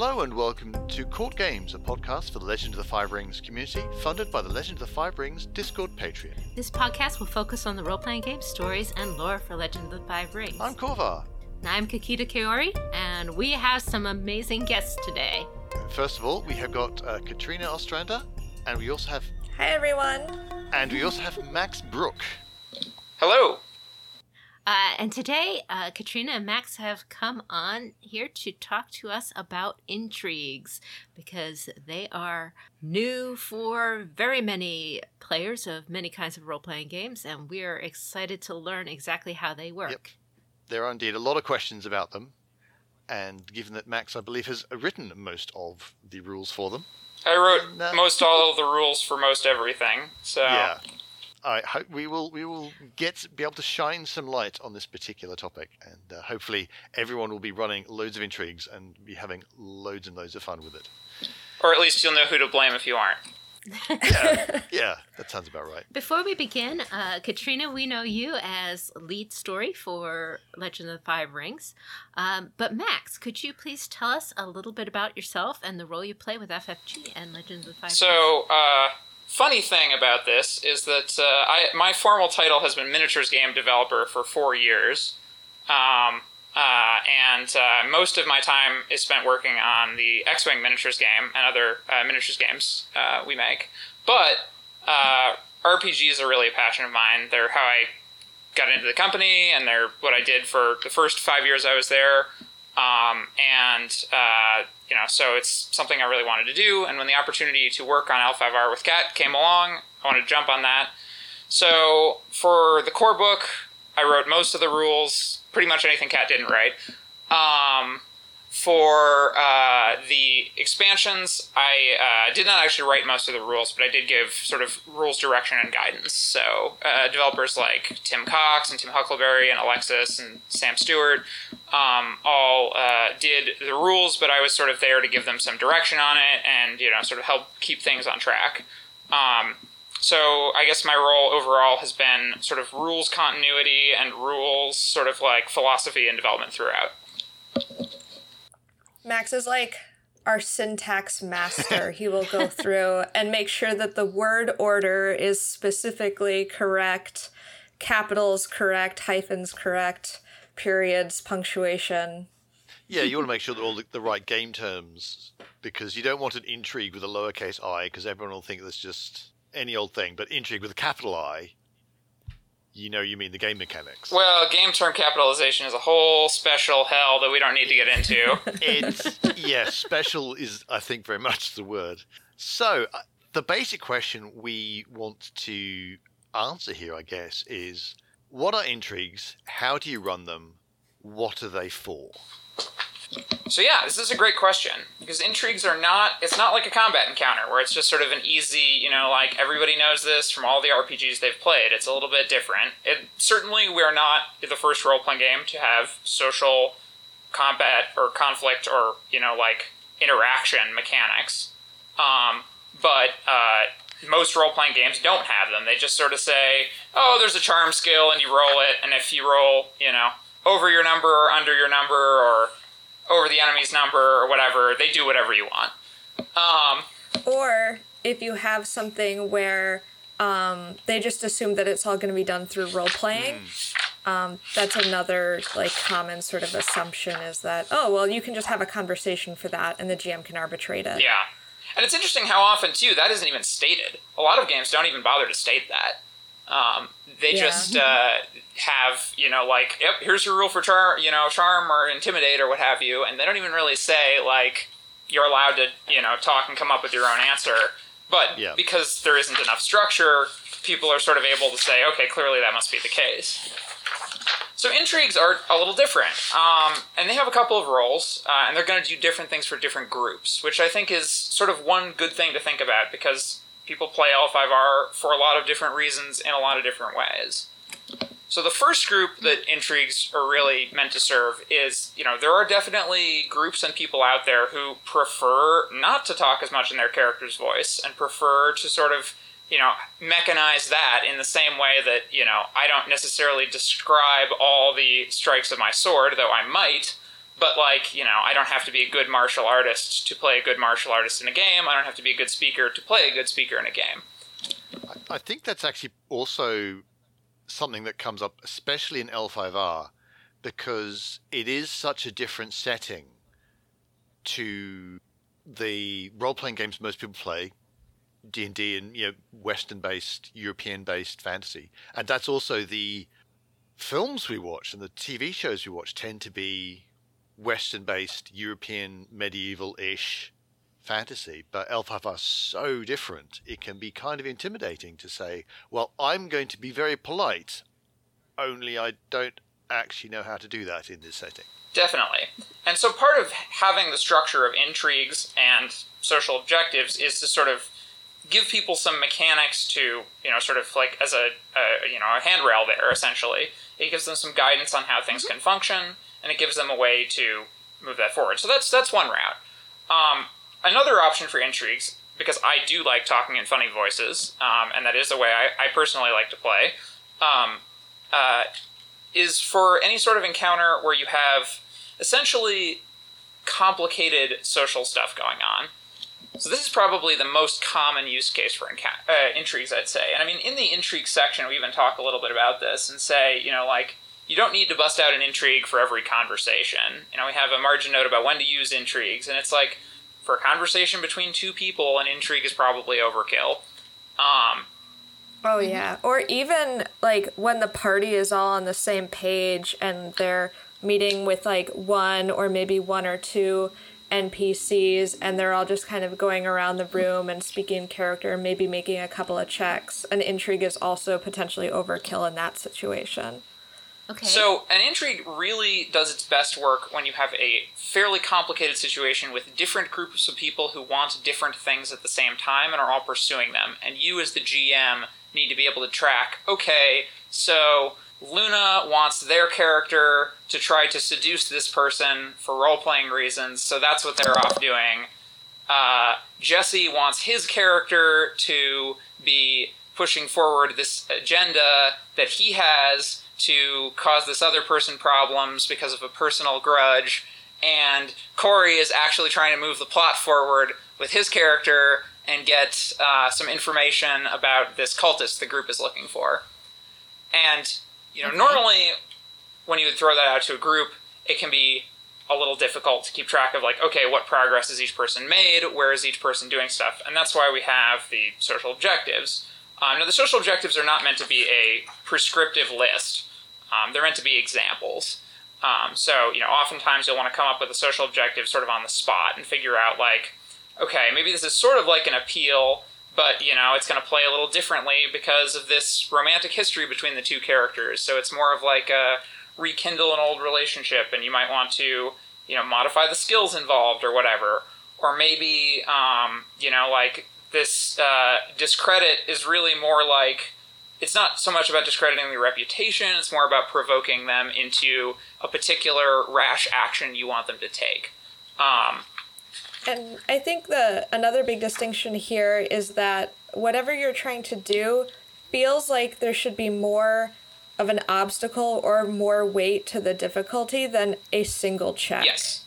Hello and welcome to Court Games, a podcast for the Legend of the Five Rings community, funded by the Legend of the Five Rings Discord Patreon. This podcast will focus on the role playing game stories and lore for Legend of the Five Rings. I'm Korvar. And I'm Kakita Kaori, and we have some amazing guests today. First of all, we have got uh, Katrina Ostrander, and we also have Hi everyone. and we also have Max Brook. Hello. Uh, and today, uh, Katrina and Max have come on here to talk to us about intrigues because they are new for very many players of many kinds of role playing games, and we are excited to learn exactly how they work. There are indeed a lot of questions about them, and given that Max, I believe, has written most of the rules for them, I wrote No. most all of the rules for most everything. So yeah, I hope we will we will get be able to shine some light on this particular topic, and uh, hopefully everyone will be running loads of intrigues and be having loads and loads of fun with it. or at least you'll know who to blame if you aren't. Yeah, yeah, that sounds about right. Before we begin, uh, Katrina, we know you as lead story for Legend of the Five Rings. Um, but Max, could you please tell us a little bit about yourself and the role you play with FFG and Legend of the Five Rings? So, uh, funny thing about this is that uh, I my formal title has been miniatures game developer for four years, um, uh, and uh, most of my time is spent working on the X-wing miniatures game and other uh, miniatures games uh, we make. But uh, RPGs are really a passion of mine. They're how I got into the company, and they're what I did for the first five years I was there. Um, and you know, so it's something I really wanted to do. And when the opportunity to work on L5R with Cat came along, I wanted to jump on that. So for the core book, I wrote most of the rules, pretty much anything Cat didn't write. Um, for uh, the expansions, I uh, did not actually write most of the rules, but I did give sort of rules direction and guidance. So uh, developers like Tim Cox and Tim Huckelbery and Alexis and Sam Stewart um, all uh, did the rules, but I was sort of there to give them some direction on it and you know sort of help keep things on track. Um, so I guess my role overall has been sort of rules continuity and rules sort of like philosophy and development throughout. Max is like our syntax master. he will go through and make sure that the word order is specifically correct, capitals correct, hyphens correct, periods, punctuation. Yeah, you want to make sure that all the, the right game terms, because you don't want an intrigue with a lowercase i, because everyone will think that's just any old thing. But intrigue with a capital I, you know, you mean the game mechanics. Well, game term capitalization is a whole special hell that we don't need to get into. It's yeah, special is I think very much the word. So uh, the basic question we want to answer here, I guess, is what are intrigues? How do you run them? What are they for? So yeah, this is a great question because intrigues are not. It's not like a combat encounter where it's just sort of an easy, you know, like everybody knows this from all the RPGs they've played. It's a little bit different. It certainly we're not the first role playing game to have social combat or conflict or you know like interaction mechanics. Um, but uh, most role playing games don't have them. They just sort of say, "Oh, there's a charm skill, and you roll it, and if you roll, you know, over your number or under your number or over the enemy's number or whatever, they do whatever you want." Um, Or if you have something where um, they just assume that it's all going to be done through role playing. Um, that's another like common sort of assumption is that oh well you can just have a conversation for that and the GM can arbitrate it. yeah, and it's interesting how often too that isn't even stated. A lot of games don't even bother to state that. Um, they Yeah. just uh, have you know like yep here's your rule for charm you know charm or intimidate or what have you, and they don't even really say like you're allowed to you know talk and come up with your own answer. But Yeah. because there isn't enough structure, people are sort of able to say okay clearly that must be the case. So intrigues are a little different, um, and they have a couple of roles, uh, and they're going to do different things for different groups, which I think is sort of one good thing to think about because people play L5R for a lot of different reasons in a lot of different ways. So the first group that intrigues are really meant to serve is, you know, there are definitely groups and people out there who prefer not to talk as much in their character's voice and prefer to sort of you know, mechanize that in the same way that, you know, I don't necessarily describe all the strikes of my sword, though I might, but like you know i don't have to be a good martial artist to play a good martial artist in a game. I don't have to be a good speaker to play a good speaker in a game. I, think that's actually also something that comes up especially in l5r because it is such a different setting to the role-playing games most people play d&d and you know western-based european-based fantasy. And that's also the films we watch and the tv shows we watch tend to be Western based European medieval ish fantasy, but L5R is so different, it can be kind of intimidating to say, well, I'm going to be very polite, only I don't actually know how to do that in this setting. Definitely. And so part of having the structure of intrigues and social objectives is to sort of give people some mechanics to, you know, sort of like as a, a you know, a handrail there essentially. It gives them some guidance on how things mm-hmm. can function and it gives them a way to move that forward. So that's that's one route. Um, another option for intrigues, because I do like talking in funny voices, um, and that is the way I, I personally like to play, um, uh, is for any sort of encounter where you have essentially complicated social stuff going on. So this is probably the most common use case for uh, intrigues, I'd say. And I mean, in the intrigue section, we even talk a little bit about this and say, you know, like you don't need to bust out an intrigue for every conversation. You know, we have a margin note about when to use intrigues, and it's like for a conversation between two people, an intrigue is probably overkill. Um, oh yeah, or even like when the party is all on the same page and they're meeting with like one or maybe one or two NPCs and they're all just kind of going around the room and speaking character, maybe making a couple of checks. An intrigue is also potentially overkill in that situation. Okay. So an intrigue really does its best work when you have a fairly complicated situation with different groups of people who want different things at the same time and are all pursuing them. And you, as the GM, need to be able to track. Okay, so Luna wants their character to try to seduce this person for role playing reasons, so that's what they're off doing. Uh, Jesse wants his character to be pushing forward this agenda that he has to cause this other person problems because of a personal grudge, and Corey is actually trying to move the plot forward with his character and get uh, some information about this cultist the group is looking for. And, you know, okay. normally when you would throw that out to a group, it can be a little difficult to keep track of, like, okay, what progress has each person made? Where is each person doing stuff? And that's why we have the social objectives. Um, now, the social objectives are not meant to be a prescriptive list. Um, they're meant to be examples. Um, so, you know, oftentimes you'll want to come up with a social objective sort of on the spot and figure out, like, okay, maybe this is sort of like an appeal, but, you know, it's going to play a little differently because of this romantic history between the two characters. So it's more of like a rekindle an old relationship, and you might want to, you know, modify the skills involved or whatever. Or maybe, um, you know, like this uh, discredit is really more like it's not so much about discrediting their reputation, it's more about provoking them into a particular rash action you want them to take. Um, and I think the another big distinction here is that whatever you're trying to do feels like there should be more of an obstacle or more weight to the difficulty than a single check. Yes.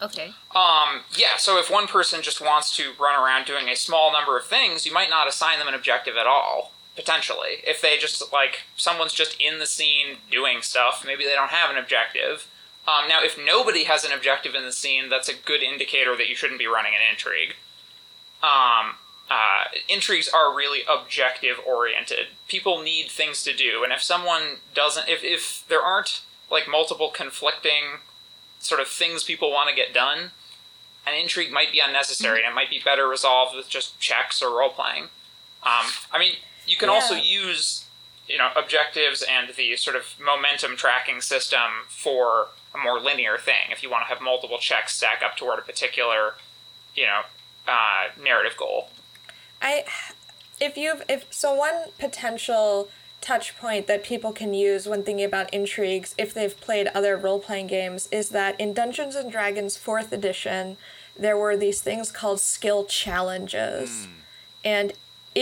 Okay. Um, yeah, so if one person just wants to run around doing a small number of things, you might not assign them an objective at all potentially. If they just like someone's just in the scene doing stuff, maybe they don't have an objective. Um, now, if nobody has an objective in the scene, that's a good indicator that you shouldn't be running an intrigue. Um, uh, intrigues are really objective oriented. People need things to do, and if someone doesn't, if if there aren't like multiple conflicting sort of things people want to get done, an intrigue might be unnecessary, and it might be better resolved with just checks or role playing. Um, I mean, you can yeah. also use you know objectives and the sort of momentum tracking system for a more linear thing. If you want to have multiple checks stack up toward a particular you know uh, narrative goal. I if you've if so one potential touch point that people can use when thinking about intrigues if they've played other role-playing games is that in Dungeons and Dragons 4th edition there were these things called skill challenges. Mm. And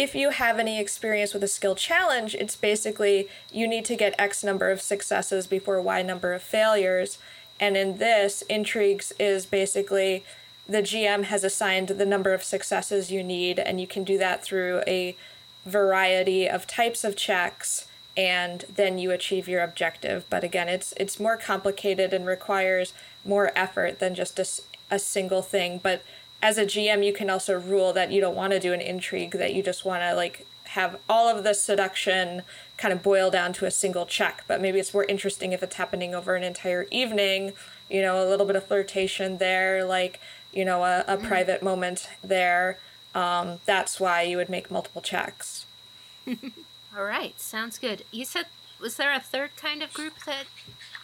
if you have any experience with a skill challenge, it's basically you need to get X number of successes before Y number of failures. And in this, intrigues is basically the GM has assigned the number of successes you need, and you can do that through a variety of types of checks and then you achieve your objective but again it's it's more complicated and requires more effort than just a, a single thing but as a gm you can also rule that you don't want to do an intrigue that you just want to like have all of the seduction kind of boil down to a single check but maybe it's more interesting if it's happening over an entire evening you know a little bit of flirtation there like you know a, a mm-hmm. private moment there um, that's why you would make multiple checks. All right, sounds good. You said was there a third kind of group that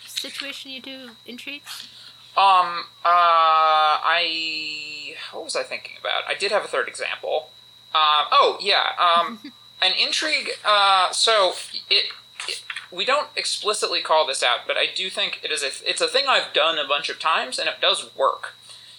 situation you do intrigues? Um, uh, I what was I thinking about? I did have a third example. Uh, oh yeah, um, an intrigue. Uh, so it, it, we don't explicitly call this out, but I do think it is a it's a thing I've done a bunch of times, and it does work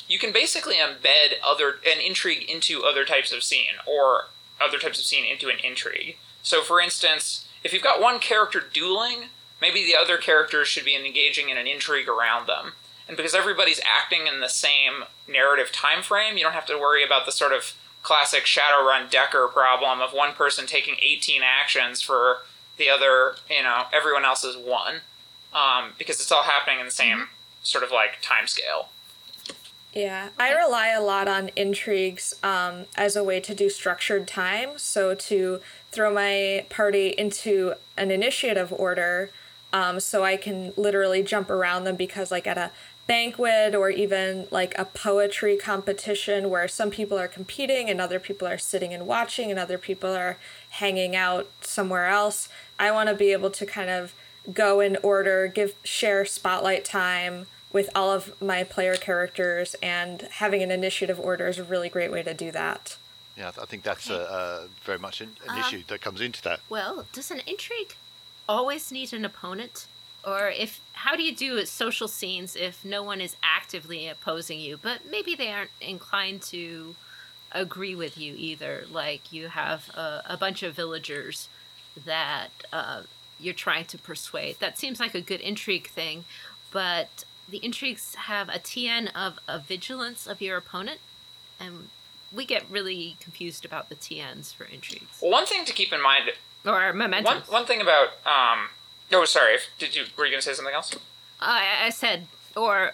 you can basically embed other an intrigue into other types of scene or other types of scene into an intrigue. So, for instance, if you've got one character dueling, maybe the other characters should be engaging in an intrigue around them. And because everybody's acting in the same narrative time frame, you don't have to worry about the sort of classic Shadowrun Decker problem of one person taking 18 actions for the other, you know, everyone else is one, um, because it's all happening in the same mm-hmm. sort of like time scale. Yeah, I rely a lot on intrigues um, as a way to do structured time. So to throw my party into an initiative order, um, so I can literally jump around them because, like at a banquet or even like a poetry competition where some people are competing and other people are sitting and watching and other people are hanging out somewhere else, I want to be able to kind of go in order, give share spotlight time with all of my player characters, and having an initiative order is a really great way to do that. Yeah, I think that's okay. a, a, very much an, an um, issue that comes into that. Well, does an intrigue always need an opponent? Or if how do you do social scenes if no one is actively opposing you, but maybe they aren't inclined to agree with you either? Like you have a, a bunch of villagers that uh, you're trying to persuade. That seems like a good intrigue thing, but the intrigues have a TN of a vigilance of your opponent, and we get really confused about the TNs for intrigues. Well, one thing to keep in mind, or momentum. One, one thing about um, oh, sorry, did you were you going to say something else? I, I said, or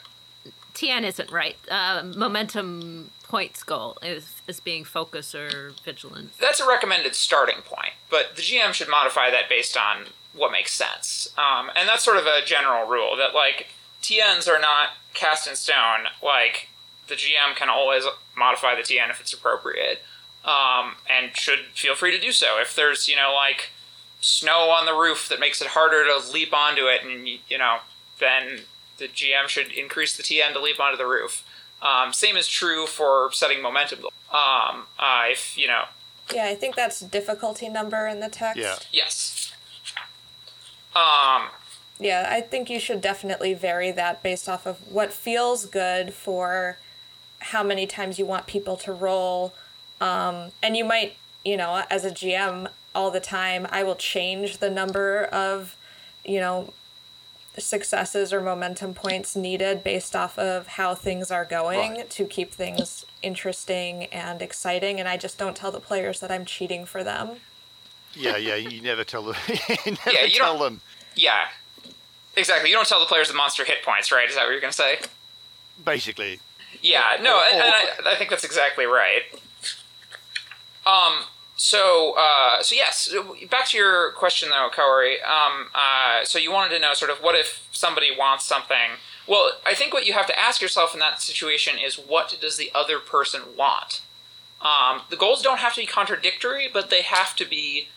TN isn't right. Uh, momentum points goal is is being focus or vigilance. That's a recommended starting point, but the GM should modify that based on what makes sense. Um, and that's sort of a general rule that like TNs are not cast in stone. Like the GM can always modify the TN if it's appropriate, um, and should feel free to do so. If there's you know like snow on the roof that makes it harder to leap onto it, and you know then the GM should increase the TN to leap onto the roof. Um, same is true for setting momentum. Um, uh, if you know. Yeah, I think that's difficulty number in the text. Yeah. Yes. Um, yeah, I think you should definitely vary that based off of what feels good for how many times you want people to roll. Um, and you might, you know, as a GM, all the time, I will change the number of, you know, successes or momentum points needed based off of how things are going right. to keep things interesting and exciting. And I just don't tell the players that I'm cheating for them. Yeah, yeah, you never tell them. you never yeah, you tell them. Yeah, Exactly. You don't tell the players the monster hit points, right? Is that what you're going to say? Basically. Yeah. No, or, and, and I, I, think that's exactly right. Um. So, uh, so yes. Back to your question, though, Kaori. Um. Uh. So you wanted to know, sort of, what if somebody wants something? Well, I think what you have to ask yourself in that situation is, what does the other person want? Um, the goals don't have to be contradictory, but they have to be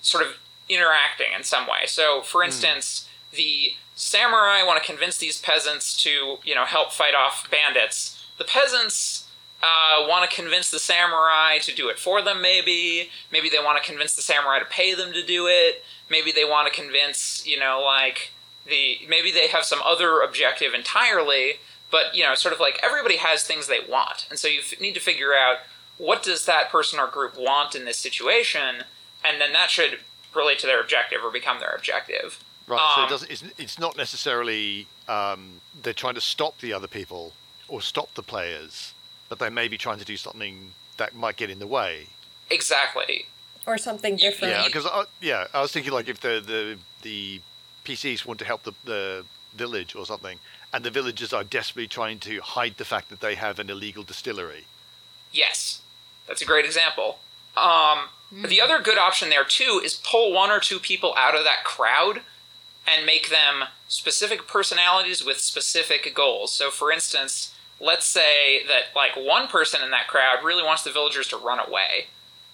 sort of interacting in some way. So, for hmm. instance, the samurai want to convince these peasants to, you know, help fight off bandits. The peasants uh, want to convince the samurai to do it for them, maybe. Maybe they want to convince the samurai to pay them to do it. Maybe they want to convince, you know, like the maybe they have some other objective entirely. But you know, sort of like everybody has things they want, and so you f- need to figure out what does that person or group want in this situation, and then that should relate to their objective or become their objective. Right. so Um, it doesn't. It's, it's not necessarily um, they're trying to stop the other people or stop the players, but they may be trying to do something that might get in the way. Exactly. or something different. Yeah, because I, yeah, I was thinking like if the the the PCs want to help the the village or something, and the villagers are desperately trying to hide the fact that they have an illegal distillery. Yes, that's a great example. Um, The other good option there too is pull one or two people out of that crowd and make them specific personalities with specific goals. So, for instance, let's say that like one person in that crowd really wants the villagers to run away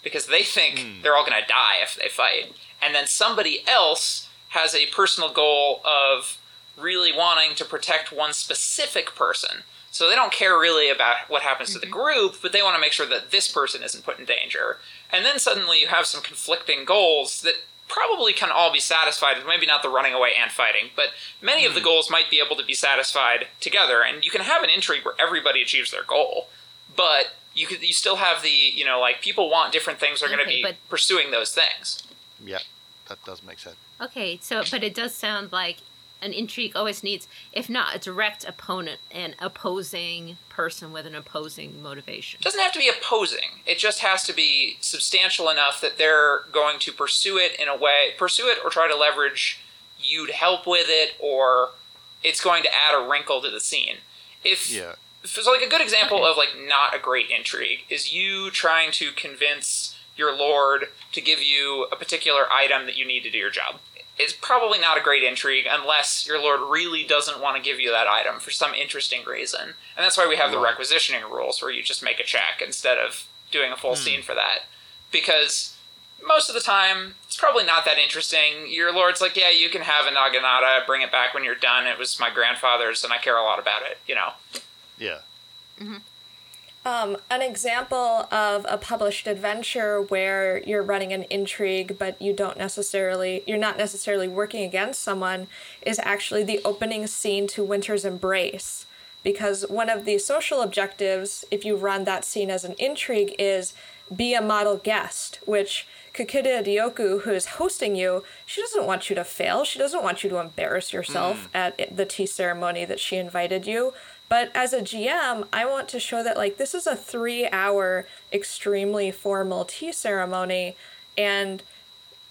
because they think hmm. they're all going to die if they fight, and then somebody else has a personal goal of really wanting to protect one specific person. So they don't care really about what happens to the mm-hmm. group, but they want to make sure that this person isn't put in danger. And then suddenly you have some conflicting goals that probably can all be satisfied, with maybe not the running away and fighting, but many of the hmm. goals might be able to be satisfied together. And you can have an intrigue where everybody achieves their goal, but you could you still have the you know like people want different things They're going to Okay, be but- pursuing those things. Yeah, that does make sense. Okay, so but it does sound like an intrigue always needs, if not a direct opponent, an opposing person with an opposing motivation. It doesn't have to be opposing. It just has to be substantial enough that they're going to pursue it in a way, pursue it or try to leverage you to help with it, or it's going to add a wrinkle to the scene. If Yeah. so, like a good example Okay. of like not a great intrigue is you trying to convince your lord to give you a particular item that you need to do your job. It's probably not a great intrigue unless your lord really doesn't want to give you that item for some interesting reason. And that's why we have the requisitioning rules where you just make a check instead of doing a full hmm. scene for that. Because most of the time, it's probably not that interesting. Your lord's like, yeah, you can have a Naginata, bring it back when you're done. It was my grandfather's, and I care a lot about it, you know. Yeah. Mm-hmm. Um, an example of a published adventure where you're running an intrigue, but you don't necessarily, you're not necessarily working against someone, is actually the opening scene to Winter's Embrace. Because one of the social objectives, if you run that scene as an intrigue, is be a model guest, which Kakita Ryoku, who is hosting you, she doesn't want you to fail. She doesn't want you to embarrass yourself at the tea ceremony that she invited you. But as a GM, I want to show that like this is a three hour, extremely formal tea ceremony. And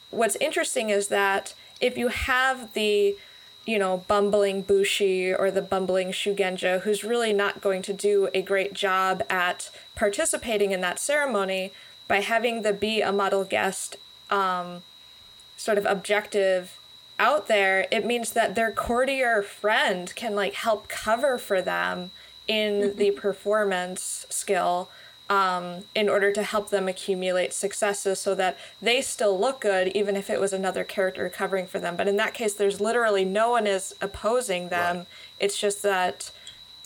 what's interesting is that if you have the, you know, bumbling Bushi or the bumbling Shugenja who's really not going to do a great job at participating in that ceremony, by having the be a model guest um, sort of objective out there, it means that their courtier friend can like help cover for them in the performance skill um, in order to help them accumulate successes so that they still look good even if it was another character covering for them. But in that case, there's literally no one is opposing them. Right. It's just that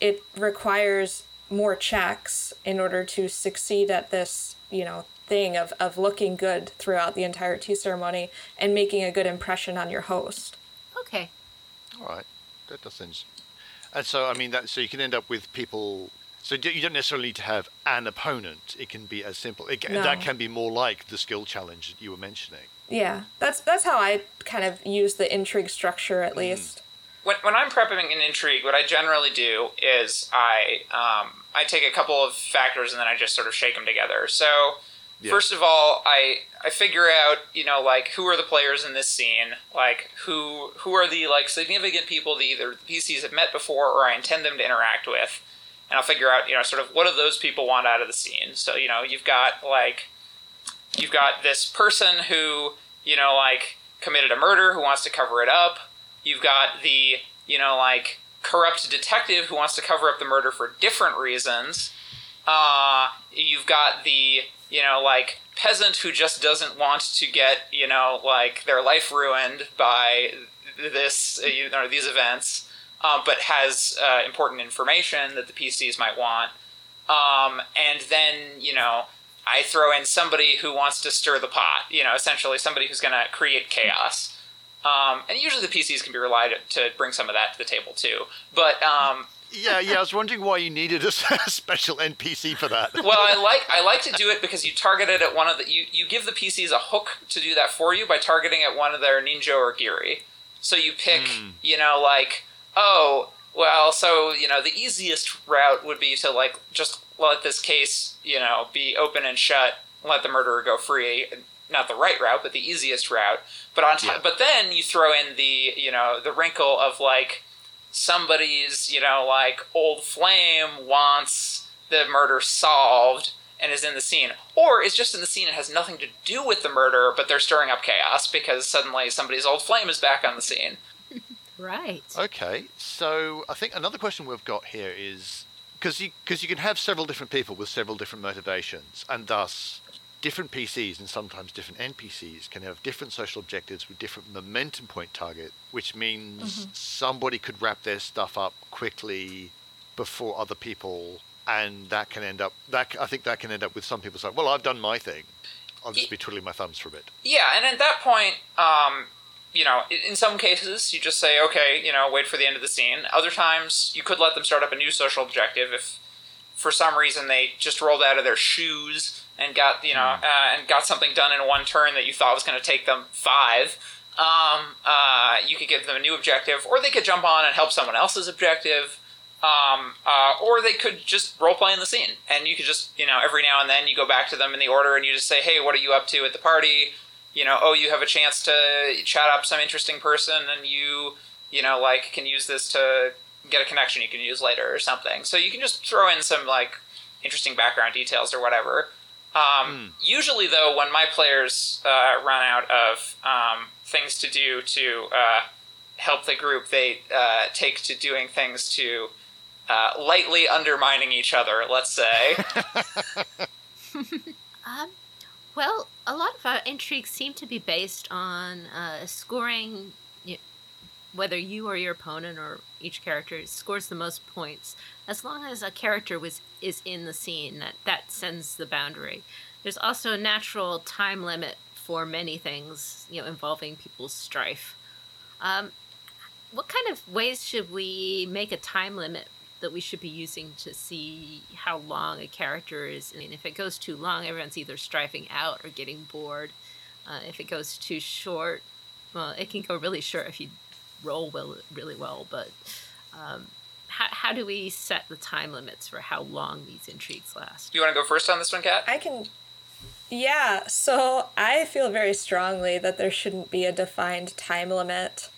it requires more checks in order to succeed at this, you know, thing of, of looking good throughout the entire tea ceremony and making a good impression on your host. Okay. All right. That does sense. And so, I mean, that so you can end up with people. So you don't necessarily need to have an opponent. It can be as simple. It, No. That can be more like the skill challenge that you were mentioning. Yeah, that's that's how I kind of use the intrigue structure at least. when, when I'm prepping an intrigue, what I generally do is I um, I take a couple of factors and then I just sort of shake them together. So Yeah. first of all, I I figure out you know like who are the players in this scene, like who who are the like significant people that either the PCs have met before or I intend them to interact with, and I'll figure out you know sort of what do those people want out of the scene. So you know you've got like you've got this person who you know like committed a murder who wants to cover it up you've got the you know like corrupt detective who wants to cover up the murder for different reasons uh, you've got the you know like peasant who just doesn't want to get you know like their life ruined by this uh, you know these events uh, but has uh, important information that the pcs might want um, and then you know I throw in somebody who wants to stir the pot. You know, essentially somebody who's going to create chaos. Um, and usually the PCs can be relied to bring some of that to the table too. But um, Yeah, yeah. I was wondering why you needed a special NPC for that. well, I like I like to do it because you target it at one of the you, you give the PCs a hook to do that for you by targeting at one of their ninjo or giri. So you pick, hmm. you know, like, oh, well, so, you know, the easiest route would be to, like, just let this case, you know, be open and shut, let the murderer go free. Not the right route, but the easiest route. But on top, Yeah. but then you throw in the, you know, the wrinkle of, like, somebody's, you know, like, old flame wants the murder solved and is in the scene, or is just in the scene and has nothing to do with the murder, but they're stirring up chaos because suddenly somebody's old flame is back on the scene. Right. Okay, so I think another question we've got here is because you because you can have several different people with several different motivations, and thus different PCs and sometimes different NPCs can have different social objectives with different momentum point target, which means somebody could wrap their stuff up quickly before other people, and that can end up that I think that can end up with some people saying, "Well, I've done my thing. I'll just be twiddling my thumbs for a bit." Yeah, and at that point, um, you know, in some cases, you just say, okay, you know, wait for the end of the scene. Other times, you could let them start up a new social objective if, for some reason, they just rolled out of their shoes and got, you know, uh, and got something done in one turn that you thought was going to take them five. Um, uh, you could give them a new objective, or they could jump on and help someone else's objective. Um, uh, or they could just role play in the scene, and you could just, you know, every now and then you go back to them in the order, and you just say, "Hey, what are you up to at the party?" You know, oh, you have a chance to chat up some interesting person, and you, you know, like can use this to get a connection you can use later or something. So you can just throw in some like interesting background details or whatever. Um, Usually, though, when my players uh, run out of um, things to do to uh, help the group, they uh, take to doing things to uh, lightly undermining each other. Let's say. Um, well, a lot of our intrigues seem to be based on uh, scoring, y- whether you or your opponent or each character scores the most points. As long as a character was is in the scene, that that sends the boundary. There's also a natural time limit for many things, you know, involving people's strife. Um, what kind of ways should we make a time limit that we should be using to see how long a character is? I mean, if it goes too long, everyone's either strifing out or getting bored. Uh, if it goes too short, well, it can go really short if you roll well, really well. But um, how, how do we set the time limits for how long these intrigues last? Do you want to go first on this one, Kat? I can. Yeah, so I feel very strongly that there shouldn't be a defined time limit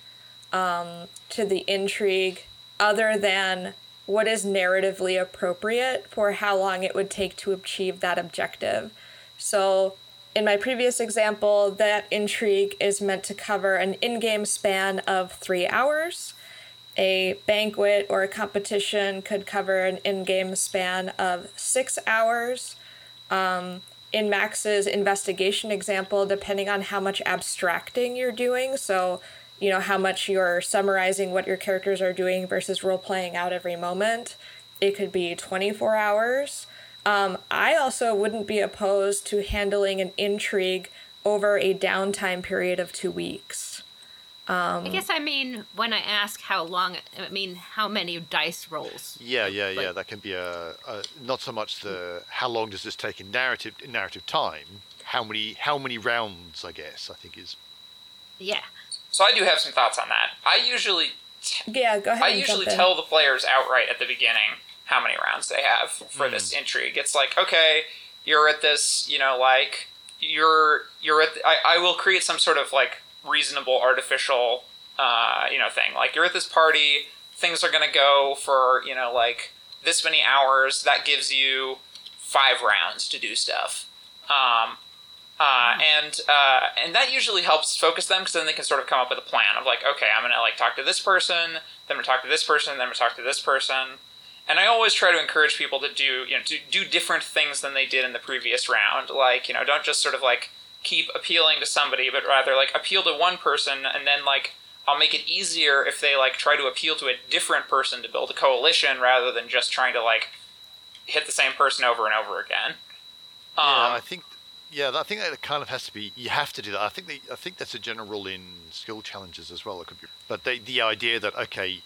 um, to the intrigue other than what is narratively appropriate for how long it would take to achieve that objective. So, in my previous example, that intrigue is meant to cover an in game span of three hours. A banquet or a competition could cover an in game span of six hours in Max's investigation example, depending on how much abstracting you're doing, so you know how much you're summarizing what your characters are doing versus role playing out every moment, it could be 24 hours. Um, I also wouldn't be opposed to handling an intrigue over a downtime period of two weeks. I guess I mean when I ask how long, I mean how many dice rolls. Yeah, yeah, yeah. That can be a, a not so much the how long does this take in narrative narrative time. How many how many rounds? I guess I think is Yeah. So I do have some thoughts on that. I usually Yeah, go ahead. I usually tell the players outright at the beginning how many rounds they have for this hmm. intrigue. It's like, okay, you're at this, you know, like you're you're at. I, I will create some sort of like reasonable artificial, uh, you know, thing. Like you're at this party, things are gonna go for you know like this many hours. That gives you five rounds to do stuff. Um, uh, and uh, and that usually helps focus them because then they can sort of come up with a plan of like, okay, I'm gonna like talk to this person, then I'm gonna talk to this person, then I'm gonna talk to this person. And I always try to encourage people to do you know to do different things than they did in the previous round. Like you know, don't just sort of like keep appealing to somebody, but rather like appeal to one person, and then like I'll make it easier if they like try to appeal to a different person to build a coalition rather than just trying to like hit the same person over and over again. Um, yeah. I think yeah. I think that kind of has to be. You have to do that. I think the, I think that's a general rule in skill challenges as well. It could be, but the the idea that okay,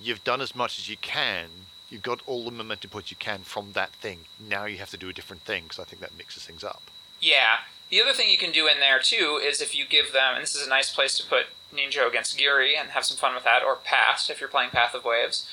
you've done as much as you can. You've got all the momentum points you can from that thing. Now you have to do a different thing because I think that mixes things up. Yeah, The other thing you can do in there too is if you give them, and this is a nice place to put Ninjo against Giri and have some fun with that, or Past if you're playing Path of Waves,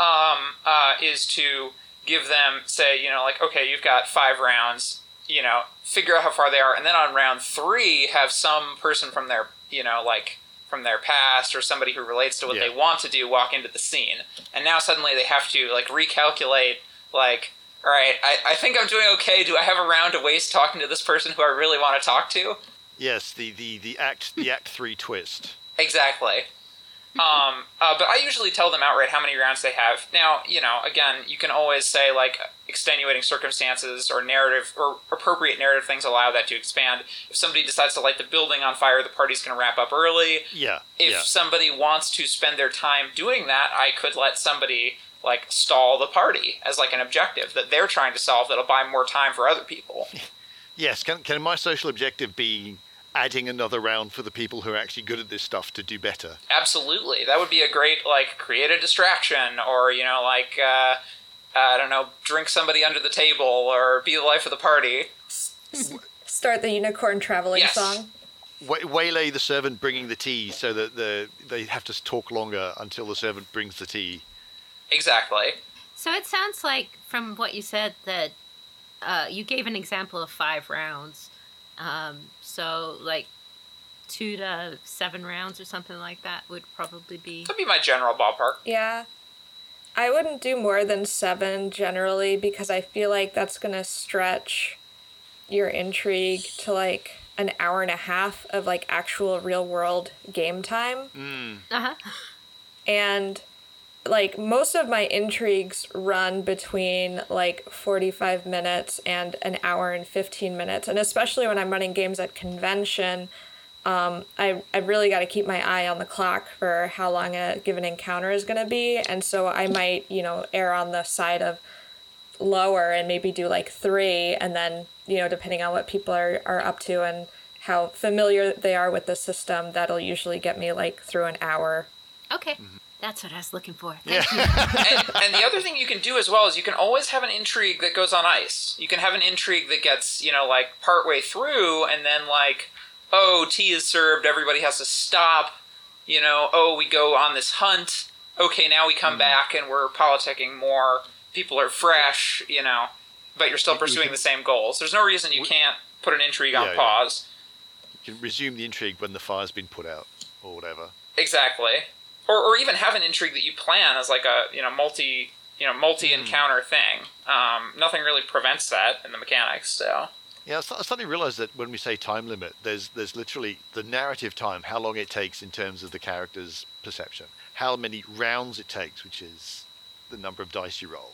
um, uh, is to give them, say, you know, like, okay, you've got five rounds, you know, figure out how far they are, and then on round three, have some person from their, you know, like, from their past or somebody who relates to what Yeah. they want to do walk into the scene. And now suddenly they have to, like, recalculate, like, all right, I, I think I'm doing okay. Do I have a round to waste talking to this person who I really want to talk to? Yes, the, the, the act the act three twist. Exactly. Um, uh, but I usually tell them outright how many rounds they have. Now, you know, again, you can always say like extenuating circumstances or narrative or appropriate narrative things allow that to expand. If somebody decides to light the building on fire, the party's going to wrap up early. Yeah. If yeah. somebody wants to spend their time doing that, I could let somebody like stall the party as like an objective that they're trying to solve that'll buy more time for other people. Yes, can, can my social objective be adding another round for the people who are actually good at this stuff to do better? Absolutely, that would be a great like create a distraction, or you know, like uh, I don't know, drink somebody under the table, or be the life of the party. Start the unicorn traveling Yes. song. Way- waylay the servant bringing the tea so that the they have to talk longer until the servant brings the tea. Exactly. So it sounds like, from what you said, that uh, you gave an example of five rounds. Um, so, like, two to seven rounds or something like that would probably be. Could be my general ballpark. Yeah. I wouldn't do more than seven generally because I feel like that's going to stretch your intrigue to like an hour and a half of like actual real world game time. Mm. Uh huh. And like most of my intrigues run between like 45 minutes and an hour and 15 minutes. And especially when I'm running games at convention, um, I, I really got to keep my eye on the clock for how long a given encounter is going to be. And so I might, you know, err on the side of lower and maybe do like three. And then, you know, depending on what people are, are up to and how familiar they are with the system, that'll usually get me like through an hour. Okay. Mm-hmm. That's what I was looking for. Yeah. Thank you. and, and the other thing you can do as well is you can always have an intrigue that goes on ice. You can have an intrigue that gets, you know, like partway through and then like, oh, tea is served, everybody has to stop. You know, oh, we go on this hunt. Okay, now we Mm. come back and we're politicking more. People are fresh, you know, but you're still We- we pursuing can- the same goals. There's no reason you We- can't put an intrigue on Yeah, yeah. pause. You can resume the intrigue when the fire's been put out or whatever. Exactly. Or, or even have an intrigue that you plan as like a you know multi you know multi encounter thing. Um, nothing really prevents that in the mechanics. So Yeah, I I suddenly realised that when we say time limit, there's there's literally the narrative time, how long it takes in terms of the character's perception, how many rounds it takes, which is the number of dice you roll,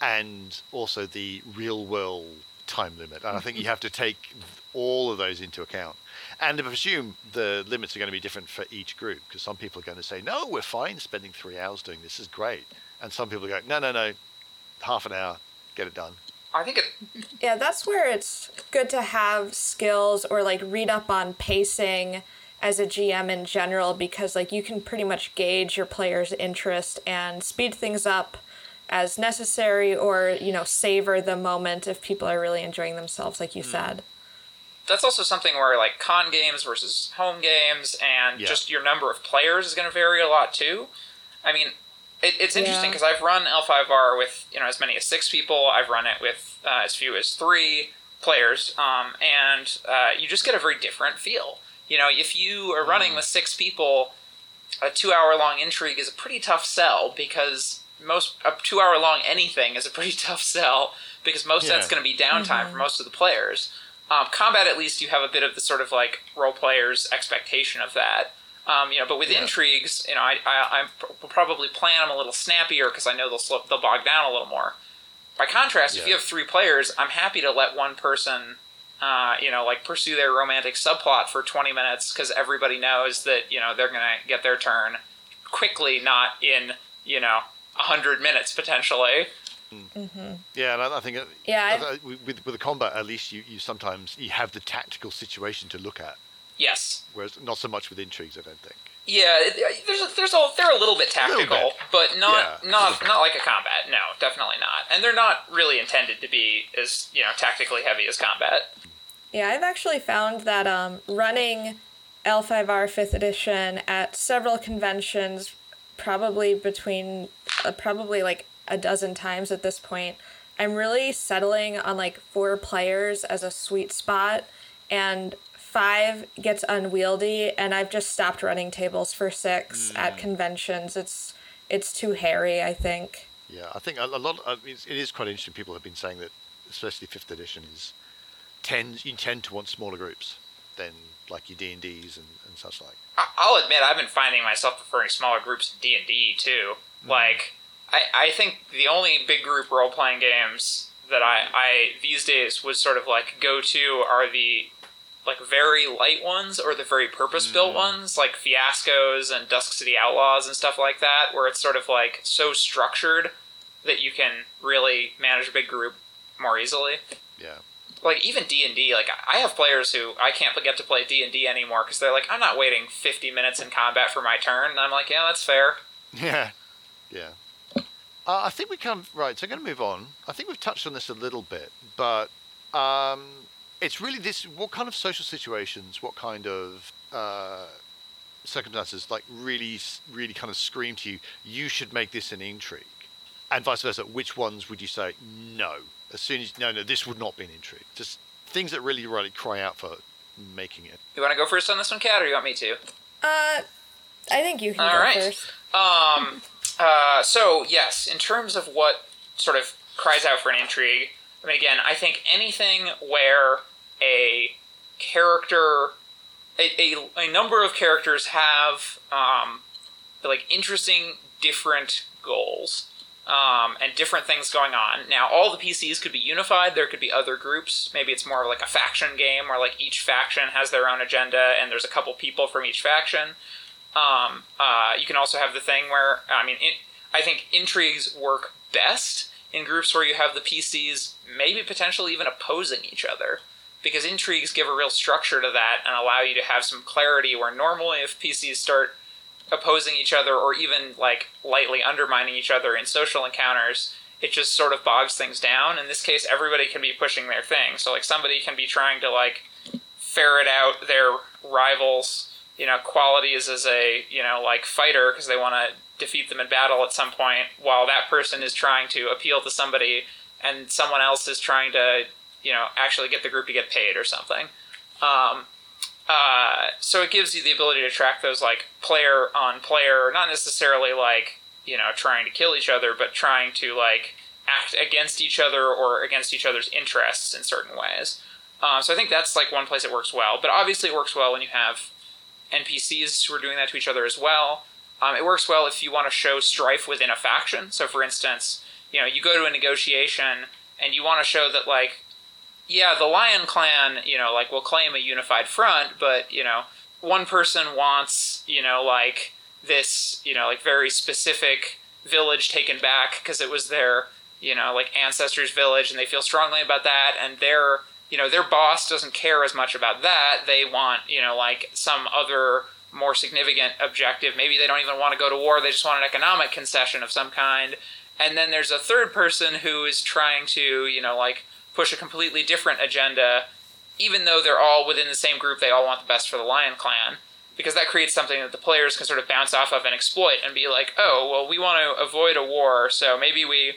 and also the real world time limit. And I think you have to take all of those into account. And I presume the limits are going to be different for each group because some people are going to say, no, we're fine spending three hours doing this, this is great. And some people go, no, no, no, half an hour, get it done. I think it Yeah, that's where it's good to have skills or like read up on pacing as a GM in general because like you can pretty much gauge your player's interest and speed things up as necessary or, you know, savor the moment if people are really enjoying themselves like you hmm. said. That's also something where like con games versus home games and Yeah. just your number of players is going to vary a lot too. I mean, it, it's interesting Yeah. because I've run L5R with you know as many as six people. I've run it with uh, as few as three players, um, and uh, you just get a very different feel. You know, if you are running with six people, a two-hour-long intrigue is a pretty tough sell because most a two-hour-long anything is a pretty tough sell because most of that's going to be downtime for most of the players. Um, combat, at least, you have a bit of the sort of like role player's expectation of that. Um, you know, but with Yeah. intrigues, you know, I, I, I will probably plan them a little snappier because I know they'll slow, they'll bog down a little more. By contrast, if you have three players, I'm happy to let one person, uh, you know, like pursue their romantic subplot for 20 minutes because everybody knows that you know they're gonna get their turn quickly, not in you know 100 minutes potentially. Yeah, and I, I think uh, Yeah, uh, with, with with the combat, at least you, you sometimes you have the tactical situation to look at, Yes. whereas not so much with intrigues. I don't think. Yeah, there's a, there's a they're a little bit little tactical, bit. but not Yeah, not not like a combat. No, definitely not. And they're not really intended to be as you know tactically heavy as combat. Yeah, I've actually found that um, running L5R 5th edition at several conventions, probably between, uh, probably like a dozen times at this point, I'm really settling on like four players as a sweet spot, and five gets unwieldy, and I've just stopped running tables for six at mm. conventions. It's it's too hairy, I think. Yeah, I think a, a lot. I mean, it is quite interesting. People have been saying that, especially fifth edition, is tends you tend to want smaller groups than like your D and D's and and such like. I- I'll admit I've been finding myself preferring smaller groups in D and D too. Hmm. Like I, I think the only big group role playing games that I, I these days would sort of like go to are the like very light ones or the very purpose built mm. ones like fiascos and Dusk City Outlaws and stuff like that where it's sort of like so structured that you can really manage a big group more easily Yeah. like even D and D, like I have players who I can't get to play D and D anymore because they're like, I'm not waiting 50 minutes in combat for my turn, and I'm like, yeah, that's fair. Yeah, yeah. Uh, I think we kind of right. So I'm going to move on. I think we've touched on this a little bit, but um, it's really this: what kind of social situations, what kind of uh, circumstances, like really, really kind of scream to you, you should make this an intrigue, and vice versa. Which ones would you say no? As soon as no, no, this would not be an intrigue. Just things that really, really cry out for making it. You want to go first on this one, Kat, or you want me to? Uh, I think you can All go right. first. Um, uh, so yes, in terms of what sort of cries out for an intrigue, I mean, again, I think anything where a character, a, a, a number of characters have um, like interesting, different goals. Um, and different things going on. Now, all the PCs could be unified. There could be other groups. Maybe it's more like a faction game where like each faction has their own agenda, and there's a couple people from each faction. Um, uh, you can also have the thing where I mean, it, I think intrigues work best in groups where you have the PCs maybe potentially even opposing each other, because intrigues give a real structure to that and allow you to have some clarity. Where normally, if PCs start opposing each other or even like lightly undermining each other in social encounters, it just sort of bogs things down. In this case, everybody can be pushing their thing. So like somebody can be trying to like ferret out their rivals, you know, qualities as a you know like fighter because they want to defeat them in battle at some point, while that person is trying to appeal to somebody, and someone else is trying to you know actually get the group to get paid or something. Um, uh, so it gives you the ability to track those like player on player, not necessarily like you know trying to kill each other, but trying to like act against each other or against each other's interests in certain ways. Um, so I think that's like one place it works well. But obviously, it works well when you have NPCs who are doing that to each other as well. Um, it works well if you want to show strife within a faction. So, for instance, you know, you go to a negotiation and you want to show that like yeah, the Lion Clan, you know, like will claim a unified front, but you know, one person wants, you know, like this, you know, like very specific village taken back because it was their, you know, like ancestors' village, and they feel strongly about that, and their, you know, their boss doesn't care as much about that. They want, you know, like some other more significant objective. Maybe they don't even want to go to war; they just want an economic concession of some kind. And then there's a third person who is trying to, you know, like push a completely different agenda, even though they're all within the same group, they all want the best for the Lion Clan. Because that creates something that the players can sort of bounce off of and exploit and be like, oh, well, we want to avoid a war, so maybe we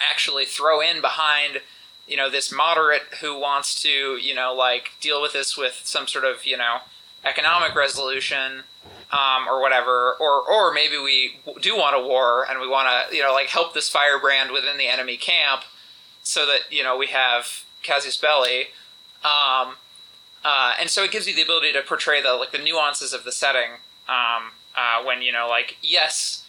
actually throw in behind, you know, this moderate who wants to, you know, like deal with this with some sort of, you know, economic resolution um, or whatever, or or maybe we do want a war and we want to, you know, like help this firebrand within the enemy camp so that you know we have casus belli, um, uh, and so it gives you the ability to portray the like the nuances of the setting. Um, uh, when you know, like yes,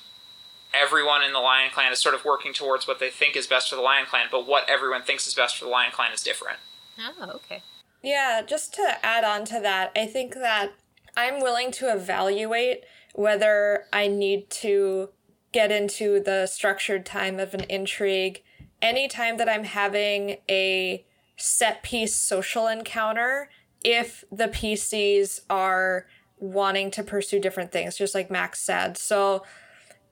everyone in the Lion Clan is sort of working towards what they think is best for the Lion Clan, but what everyone thinks is best for the Lion Clan is different. Oh, okay. Yeah, just to add on to that, I think that I'm willing to evaluate whether I need to get into the structured time of an intrigue anytime that I'm having a set piece social encounter if the PCs are wanting to pursue different things, just like Max said. So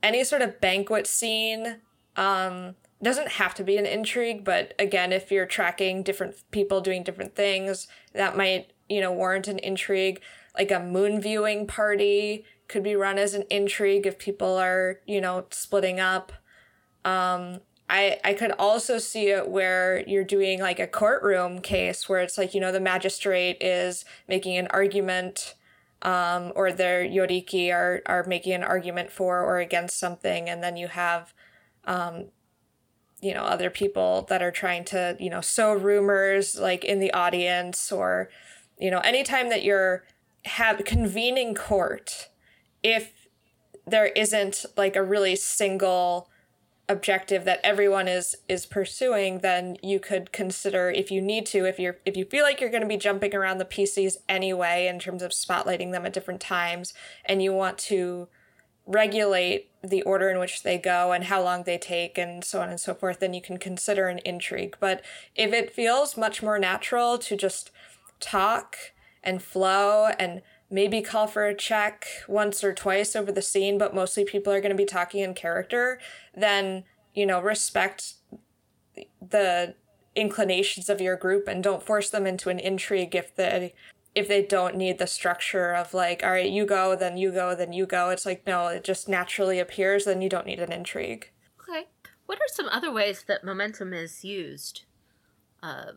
any sort of banquet scene, um, doesn't have to be an intrigue, but again, if you're tracking different people doing different things, that might, you know, warrant an intrigue. Like a moon viewing party could be run as an intrigue if people are, you know, splitting up. Um, I, I could also see it where you're doing like a courtroom case where it's like, you know, the magistrate is making an argument um, or their yoriki are, are making an argument for or against something. And then you have um, you know other people that are trying to you know sow rumors like in the audience or you know anytime that you're have convening court if there isn't like a really single objective that everyone is is pursuing then you could consider if you need to if you're if you feel like you're going to be jumping around the pcs anyway in terms of spotlighting them at different times and you want to regulate the order in which they go and how long they take and so on and so forth, then you can consider an intrigue. But if it feels much more natural to just talk and flow and maybe call for a check once or twice over the scene, but mostly people are going to be talking in character, then, you know, respect the inclinations of your group and don't force them into an intrigue if they if they don't need the structure of like, all right, you go, then you go, then you go. It's like, no, it just naturally appears, then you don't need an intrigue. Okay. What are some other ways that momentum is used? Uh,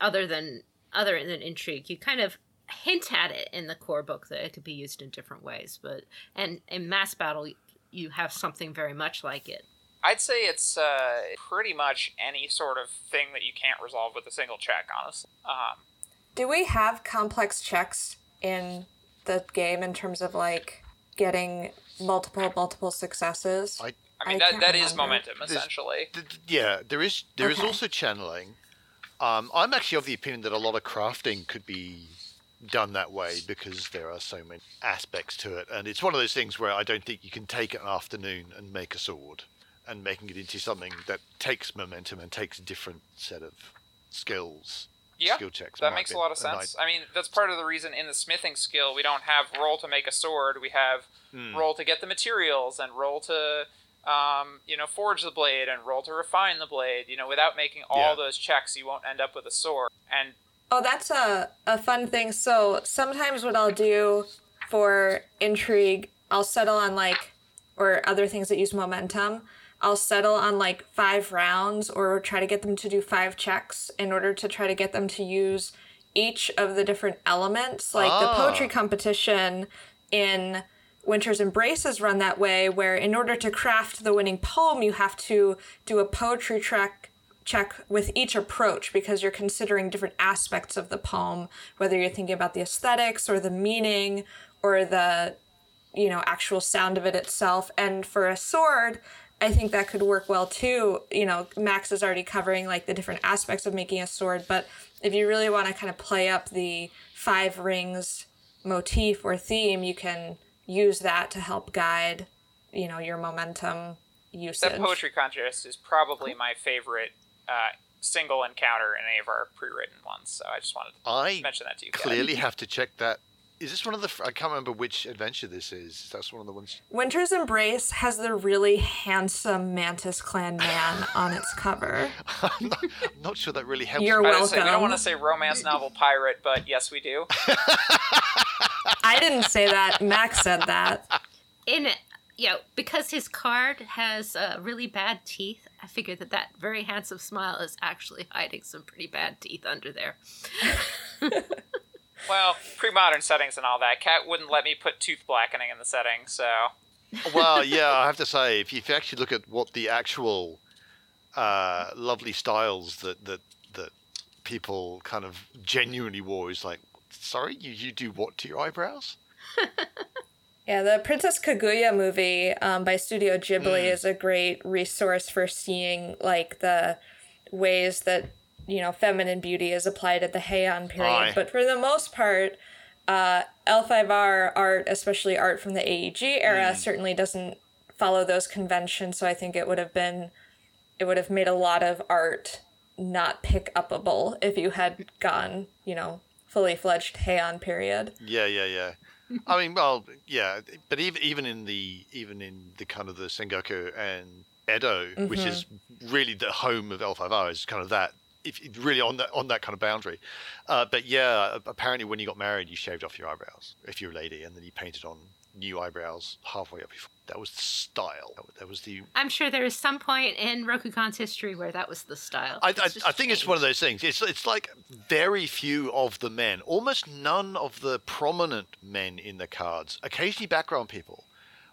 other than other than intrigue, you kind of hint at it in the core book that it could be used in different ways, but and in mass battle, you have something very much like it. I'd say it's uh, pretty much any sort of thing that you can't resolve with a single check, honestly. Um, do we have complex checks in the game in terms of like getting multiple multiple successes? I, I mean I that, that is momentum essentially. Th- yeah, there is there okay. is also channeling. Um, I'm actually of the opinion that a lot of crafting could be done that way because there are so many aspects to it, and it's one of those things where I don't think you can take an afternoon and make a sword and making it into something that takes momentum and takes a different set of skills yeah, skill checks. That makes a lot of sense. I mean, that's part of the reason in the smithing skill we don't have roll to make a sword. We have mm. roll to get the materials and roll to, um, you know, forge the blade and roll to refine the blade. You know, without making all yeah. those checks, you won't end up with a sword. And oh, that's a a fun thing. So sometimes what I'll do for intrigue, I'll settle on like or other things that use momentum. I'll settle on like five rounds or try to get them to do five checks in order to try to get them to use each of the different elements. Like oh. the poetry ah. competition in Winter's Embrace is run that way, where in order to craft the winning poem, you have to do a poetry track check with each approach because you're considering different aspects of the poem, whether you're thinking about the aesthetics or the meaning or the you know actual sound of it itself. And for a sword, I think that could work well too. You know, Max is already covering like the different aspects of making a sword, but if you really want to kind of play up the five rings motif or theme, you can use that to help guide, you know, your momentum usage. That poetry contest is probably my favorite uh, single encounter in any of our pre-written ones. So I just wanted to I mention that to you. Clearly, have to check that is this one of the? I can't remember which adventure this is. That's one of the ones. Winter's Embrace has the really handsome Mantis Clan man on its cover. I'm, not, I'm, not, sure that really helps. You're welcome. Say, we don't want to say romance novel pirate, but yes, we do. I didn't say that. Max said that. In it, you know, because his card has uh, really bad teeth, I figured that that very handsome smile is actually hiding some pretty bad teeth under there. Well, pre-modern settings and all that. Kat wouldn't let me put tooth blackening in the setting, so. well, yeah, I have to say, if you, if you actually look at what the actual uh, lovely styles that that that people kind of genuinely wore is like, sorry, you you do what to your eyebrows? yeah, the Princess Kaguya movie um, by Studio Ghibli mm. is a great resource for seeing like the ways that you know, feminine beauty is applied at the Heian period. Aye. But for the most part, uh, L5R art, especially art from the AEG era, mm. certainly doesn't follow those conventions. So I think it would have been, it would have made a lot of art not pick upable if you had gone, you know, fully fledged Heian period. Yeah, yeah, yeah. I mean, well, yeah, but even even in the even in the kind of the Sengoku and Edo, mm-hmm. which is really the home of L5R, is kind of that. If really on that on that kind of boundary, uh, but yeah, apparently when you got married, you shaved off your eyebrows if you're a lady, and then you painted on new eyebrows halfway up. Before. That was the style. That was the. I'm sure there is some point in Rokugan's history where that was the style. I, I, I think it's one of those things. It's it's like very few of the men, almost none of the prominent men in the cards. Occasionally, background people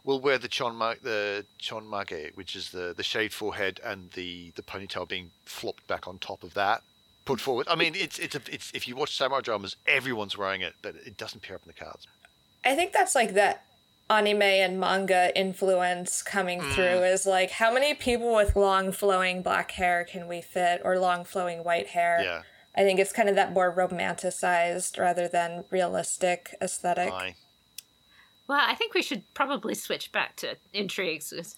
will wear the chonma, the chonmage, which is the the shaved forehead and the the ponytail being flopped back on top of that put forward. I mean, it's it's a, it's if you watch samurai dramas, everyone's wearing it, but it doesn't appear up in the cards. I think that's like that anime and manga influence coming mm. through is like how many people with long flowing black hair can we fit or long flowing white hair? Yeah. I think it's kind of that more romanticized rather than realistic aesthetic. Aye. Well, I think we should probably switch back to intrigues.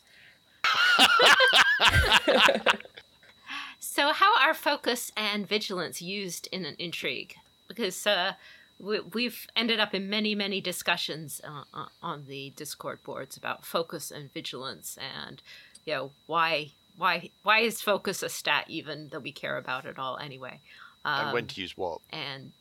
so, how are focus and vigilance used in an intrigue? Because uh, we, have ended up in many, many discussions uh, uh, on the Discord boards about focus and vigilance, and you know why why why is focus a stat even that we care about at all anyway? Um, and when to use what? And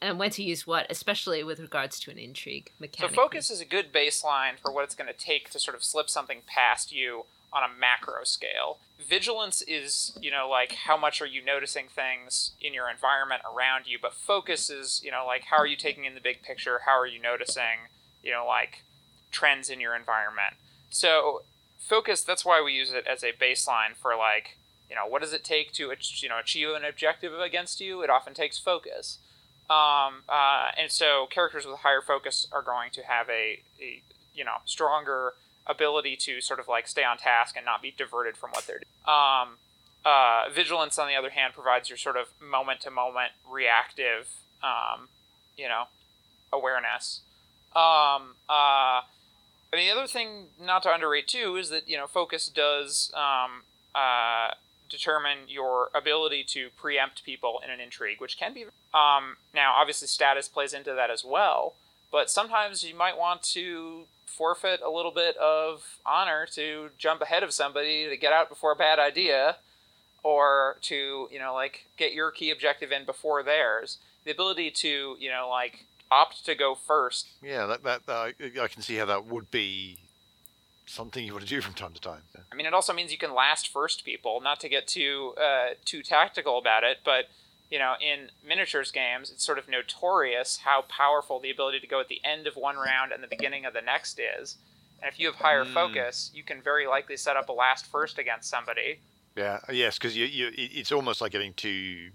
and when to use what, especially with regards to an intrigue mechanic. So focus is a good baseline for what it's going to take to sort of slip something past you on a macro scale. Vigilance is, you know, like how much are you noticing things in your environment around you, but focus is, you know, like how are you taking in the big picture? How are you noticing, you know, like trends in your environment? So, focus, that's why we use it as a baseline for like, you know, what does it take to, you know, achieve an objective against you? It often takes focus. Um, uh, and so characters with higher focus are going to have a, a you know, stronger ability to sort of like stay on task and not be diverted from what they're doing. Um, uh, vigilance, on the other hand, provides your sort of moment to moment reactive, um, you know, awareness. Um, uh, I mean, the other thing not to underrate too is that you know focus does um, uh, determine your ability to preempt people in an intrigue, which can be. Um, now, obviously, status plays into that as well, but sometimes you might want to forfeit a little bit of honor to jump ahead of somebody to get out before a bad idea or to you know like get your key objective in before theirs. The ability to you know like opt to go first. Yeah that, that uh, i can see how that would be something you want to do from time to time. I mean it also means you can last first people not to get too uh, too tactical about it but you know, in miniatures games, it's sort of notorious how powerful the ability to go at the end of one round and the beginning of the next is. And if you have higher mm. focus, you can very likely set up a last first against somebody. Yeah, yes, because you, you, it's almost like getting two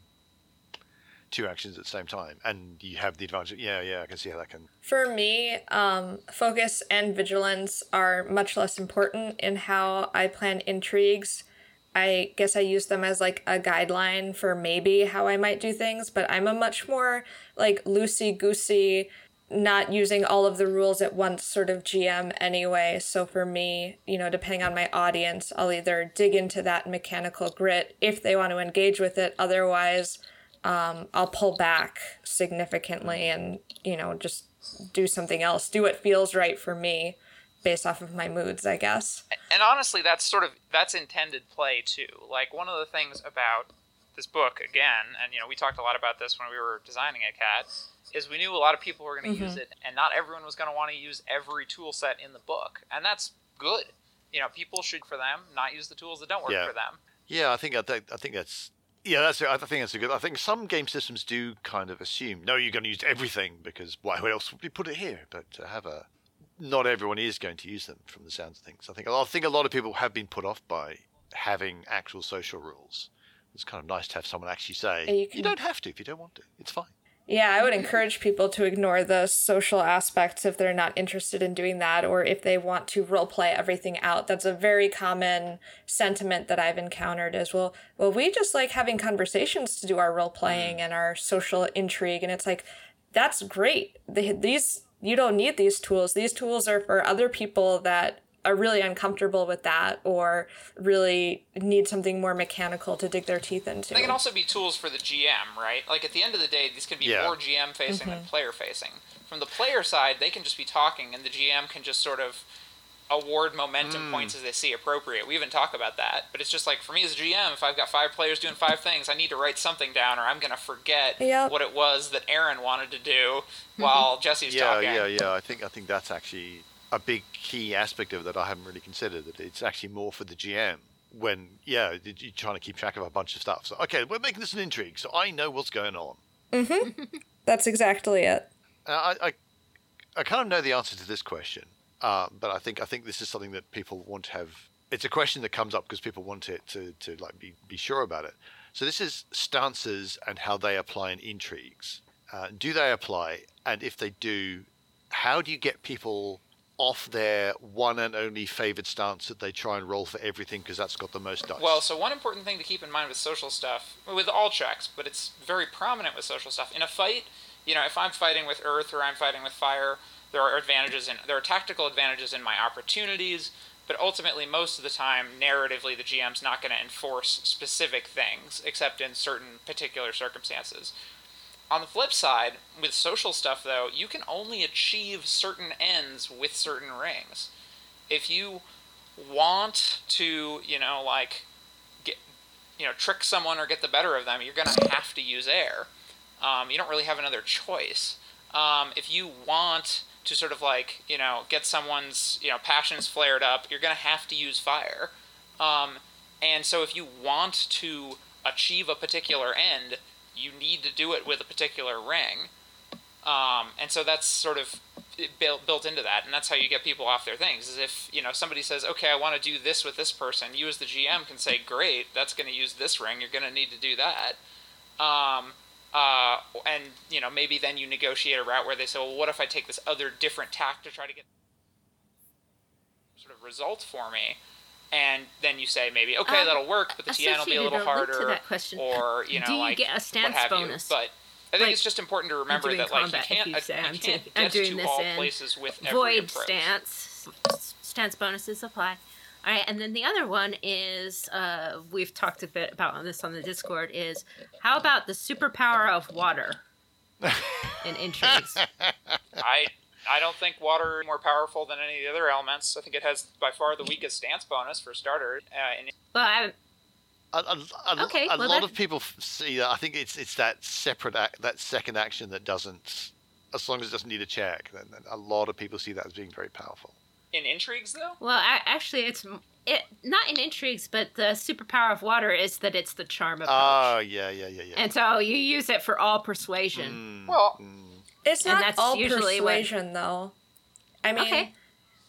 two actions at the same time, and you have the advantage. Yeah, yeah, I can see how that can. For me, um, focus and vigilance are much less important in how I plan intrigues I guess I use them as like a guideline for maybe how I might do things, but I'm a much more like loosey goosey, not using all of the rules at once sort of GM anyway. So for me, you know, depending on my audience, I'll either dig into that mechanical grit if they want to engage with it. Otherwise, um, I'll pull back significantly and, you know, just do something else, do what feels right for me based off of my moods, I guess. And honestly, that's sort of that's intended play too. Like one of the things about this book again, and you know, we talked a lot about this when we were designing it, Kat, is we knew a lot of people were going to mm-hmm. use it, and not everyone was going to want to use every tool set in the book, and that's good. You know, people should for them not use the tools that don't work yeah. for them. Yeah, I think I think, I think that's yeah, that's I think that's a good. I think some game systems do kind of assume no, you're going to use everything because why else would we put it here? But to have a not everyone is going to use them from the sounds of things. I think I think a lot of people have been put off by having actual social rules. It's kind of nice to have someone actually say you, can... you don't have to if you don't want to. It's fine. Yeah, I would encourage people to ignore the social aspects if they're not interested in doing that or if they want to role play everything out. That's a very common sentiment that I've encountered as well. Well, we just like having conversations to do our role playing mm. and our social intrigue and it's like that's great. these you don't need these tools. These tools are for other people that are really uncomfortable with that or really need something more mechanical to dig their teeth into. They can also be tools for the GM, right? Like at the end of the day, these can be yeah. more GM facing mm-hmm. than player facing. From From the player side, they can just be talking, and the GM can just sort of award momentum Mm. points as they see appropriate. We even talk about that, but it's just like for me as a GM, if I've got five players doing five things, I need to write something down, or I'm gonna forget Yep. what it was that Aaron wanted to do while Jesse's yeah, talking. yeah, yeah. Yeah. I think I think that's actually a big key aspect of it that I haven't really considered. That it's actually more for the GM when yeah you're trying to keep track of a bunch of stuff. So okay, we're making this an intrigue, so I know what's going on. That's exactly it. Uh, I, I I kind of know the answer to this question, uh, but I think I think this is something that people want to have. It's a question that comes up because people want it to, to like be, be sure about it. So this is stances and how they apply in intrigues. Uh, do they apply? And if they do, how do you get people off their one and only favored stance that they try and roll for everything because that's got the most dice? Well, so one important thing to keep in mind with social stuff, with all checks, but it's very prominent with social stuff. In a fight, you know, if I'm fighting with earth or I'm fighting with fire, there are advantages in there are tactical advantages in my opportunities, but ultimately most of the time narratively the GM's not going to enforce specific things except in certain particular circumstances. On the flip side, with social stuff though, you can only achieve certain ends with certain rings. If you want to, you know, like get, you know, trick someone or get the better of them, you're gonna have to use air. Um, you don't really have another choice. Um, if you want to sort of like, you know, get someone's, you know, passions flared up, you're gonna have to use fire. Um, and so if you want to achieve a particular end, you need to do it with a particular ring. Um, and so that's sort of built built into that, and that's how you get people off their things. Is if you know somebody says, "Okay, I want to do this with this person," you as the GM can say, "Great, that's going to use this ring. You're going to need to do that." Um, uh, and you know maybe then you negotiate a route where they say, "Well, what if I take this other different tack to try to get sort of result for me?" And then you say maybe, "Okay, Um, that'll work, but the TN will be a little a to harder." that question, Or you know, do you like get a what stance have bonus? you. But I think Like, it's just important to remember that like you can't you uh, say, you I'm can't doing- I'm get doing to this all in places with every void stance stance bonuses apply all right and then the other one is uh, we've talked a bit about on this on the discord is how about the superpower of water in intrigues I I don't think water is more powerful than any of the other elements. I think it has by far the weakest stance bonus for starters. Uh, and well I, A, a, a, Okay, a well, lot that- of people see that. I think it's it's that separate act, that second action that doesn't, as long as it doesn't need a check. Then, then a lot of people see that as being very powerful. In intrigues, though, well I, actually it's it not in intrigues but the superpower of water is that it's the charm approach Oh yeah, yeah, yeah, yeah. and so you use it for all persuasion Mm, Well- mm. It's not that's all usually what- persuasion, though. I mean, okay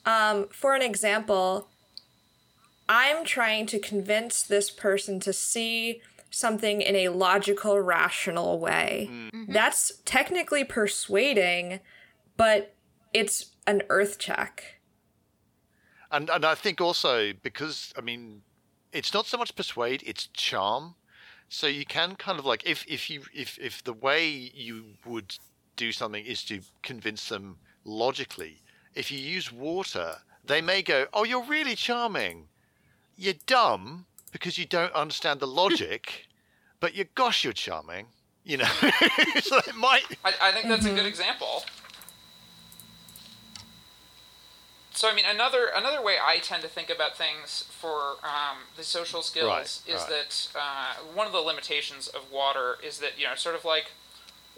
um, for an example, I'm trying to convince this person to see something in a logical, rational way. Mm-hmm. That's technically persuading, but it's an earth check. And and I think also because I mean, it's not so much persuade; it's charm. So you can kind of like if if you if if the way you would do something is to convince them logically. If you use water, they may go, "Oh, you're really charming." You're dumb because you don't understand the logic, but you gosh, you're charming. You know, so it might. I, I think that's a good mm-hmm. example. So I mean, another another way I tend to think about things for um, the social skills Right, is right. that uh, one of the limitations of water is that you know, sort of like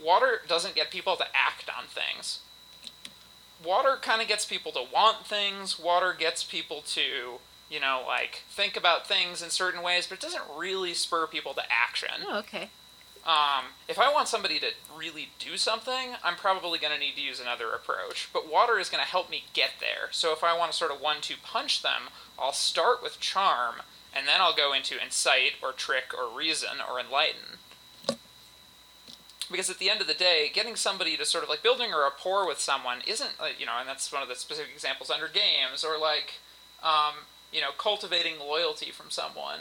water doesn't get people to act on things. Water kind of gets people to want things. Water gets people to you know like think about things in certain ways, but it doesn't really spur people to action. oh, okay Um, if I want somebody to really do something, I'm probably going to need to use another approach. But water is going to help me get there. So if I want to sort of one-two punch them, I'll start with charm, and then I'll go into incite or trick or reason or enlighten. Because at the end of the day, getting somebody to sort of like building a rapport with someone isn't, like, you know, and that's one of the specific examples under games, or like, um, you know, cultivating loyalty from someone.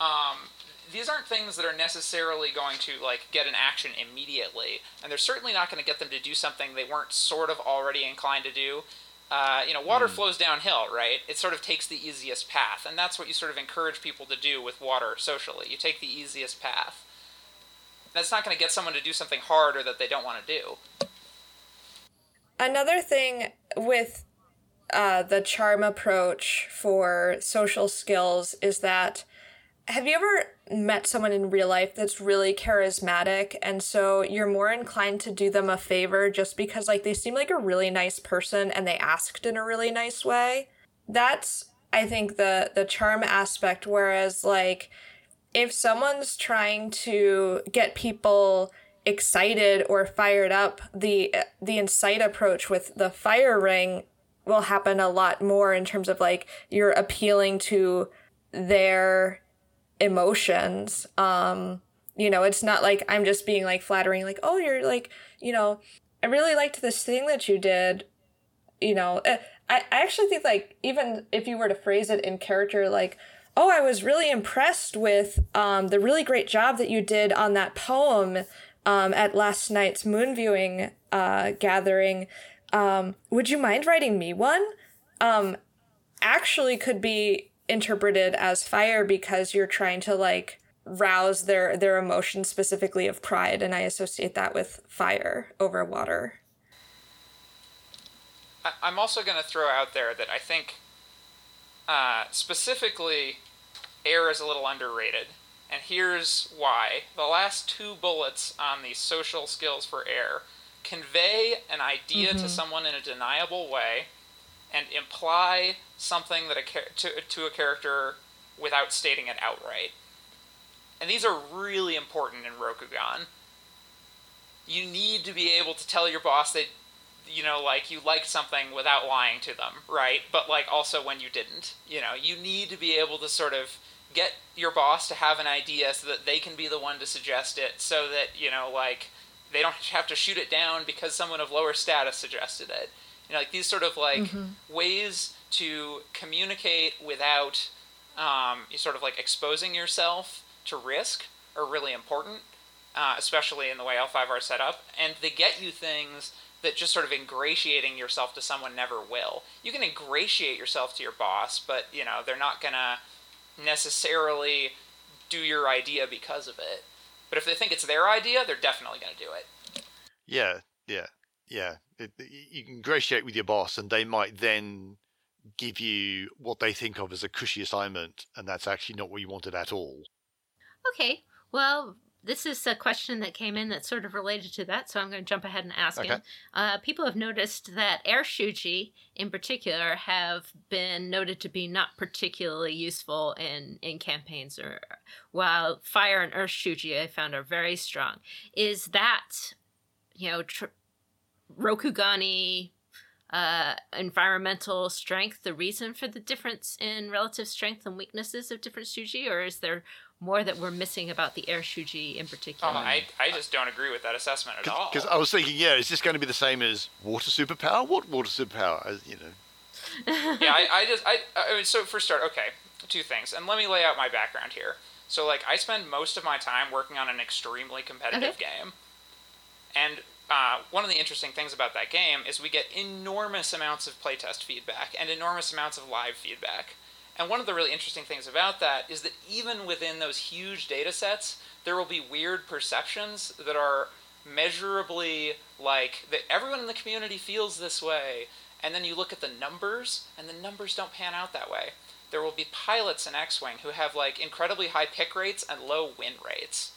Um, these aren't things that are necessarily going to like get an action immediately, and they're certainly not going to get them to do something they weren't sort of already inclined to do. Uh, you know, water flows downhill, right? It sort of takes the easiest path, and that's what you sort of encourage people to do with water socially. You take the easiest path. That's not going to get someone to do something hard or that they don't want to do. Another thing with uh, the charm approach for social skills is that have you ever met someone in real life that's really charismatic and so you're more inclined to do them a favor just because like they seem like a really nice person and they asked in a really nice way? That's i think the the charm aspect whereas like if someone's trying to get people excited or fired up the the incite approach with the fire ring will happen a lot more in terms of like you're appealing to their emotions um you know it's not like i'm just being like flattering like oh you're like you know i really liked this thing that you did you know eh, i, I actually think like even if you were to phrase it in character like oh i was really impressed with um, the really great job that you did on that poem um, at last night's moon viewing uh, gathering um, would you mind writing me one? Um, actually could be interpreted as fire because you're trying to like rouse their their emotions specifically of pride and i associate that with fire over water i'm also going to throw out there that i think uh, specifically air is a little underrated and here's why the last two bullets on the social skills for air convey an idea mm-hmm. to someone in a deniable way and imply something that a to, to a character without stating it outright. And these are really important in Rokugan. You need to be able to tell your boss that you know like you liked something without lying to them, right? But like also when you didn't. You know, you need to be able to sort of get your boss to have an idea so that they can be the one to suggest it so that, you know, like they don't have to shoot it down because someone of lower status suggested it you know, like these sort of like mm-hmm. ways to communicate without um, you sort of like exposing yourself to risk are really important, uh, especially in the way L5R is set up. And they get you things that just sort of ingratiating yourself to someone never will. You can ingratiate yourself to your boss, but you know they're not gonna necessarily do your idea because of it. But if they think it's their idea, they're definitely gonna do it. Yeah, yeah yeah, it, you can negotiate with your boss, and they might then give you what they think of as a cushy assignment, and that's actually not what you wanted at all. Okay, well, this is a question that came in that's sort of related to that, so I'm going to jump ahead and ask okay. it. Uh, people have noticed that air shuji, in particular, have been noted to be not particularly useful in, in campaigns, or while fire and earth shuji I found are very strong. Is that, you know, tr- Rokugani uh, environmental strength the reason for the difference in relative strength and weaknesses of different shuji, or is there more that we're missing about the air shuji in particular? Oh, I, I just don't agree with that assessment at all. Because I was thinking, yeah, is this going to be the same as water superpower? What water superpower? As, you know. yeah, I, I just I, I mean, so for start, okay, two things, and let me lay out my background here. So like, I spend most of my time working on an extremely competitive okay. game, and uh, one of the interesting things about that game is we get enormous amounts of playtest feedback and enormous amounts of live feedback. And one of the really interesting things about that is that even within those huge data sets, there will be weird perceptions that are measurably like that everyone in the community feels this way. And then you look at the numbers, and the numbers don't pan out that way. There will be pilots in X Wing who have like incredibly high pick rates and low win rates.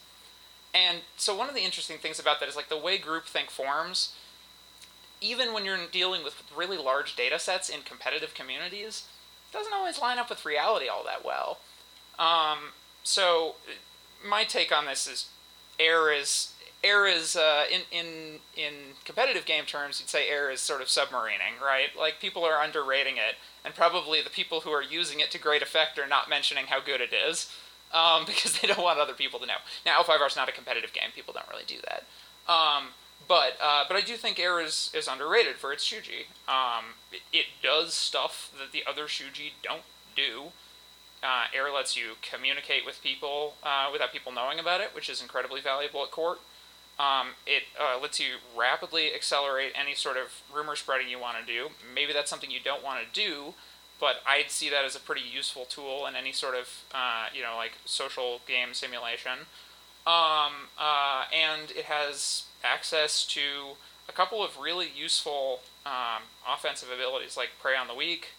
And so one of the interesting things about that is like the way groupthink forms, even when you're dealing with really large data sets in competitive communities, doesn't always line up with reality all that well. Um, so my take on this is air is air is uh, in in in competitive game terms you'd say air is sort of submarining right like people are underrating it and probably the people who are using it to great effect are not mentioning how good it is um, because they don't want other people to know. Now, L5R is not a competitive game; people don't really do that. Um, but uh, but I do think Air is, is underrated for its shuji. Um, it, it, does stuff that the other shuji don't do. Uh, Air lets you communicate with people uh, without people knowing about it, which is incredibly valuable at court. Um, it uh, lets you rapidly accelerate any sort of rumor spreading you want to do. Maybe that's something you don't want to do, but I'd see that as a pretty useful tool in any sort of uh, you know like social game simulation. Um, uh, and it has access to a couple of really useful um, offensive abilities like prey on the weak.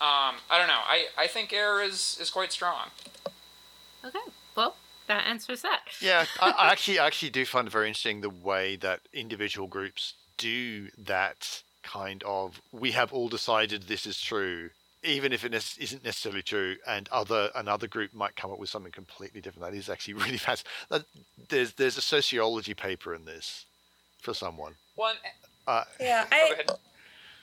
Um, I don't know. I, I think air is, is quite strong. Okay. Well, that answers that. Yeah, I, I actually I actually do find it very interesting the way that individual groups do that kind of. We have all decided this is true, even if it ne- isn't necessarily true, and other another group might come up with something completely different. That is actually really fast. That, there's there's a sociology paper in this for someone. One. Uh, Yeah, I.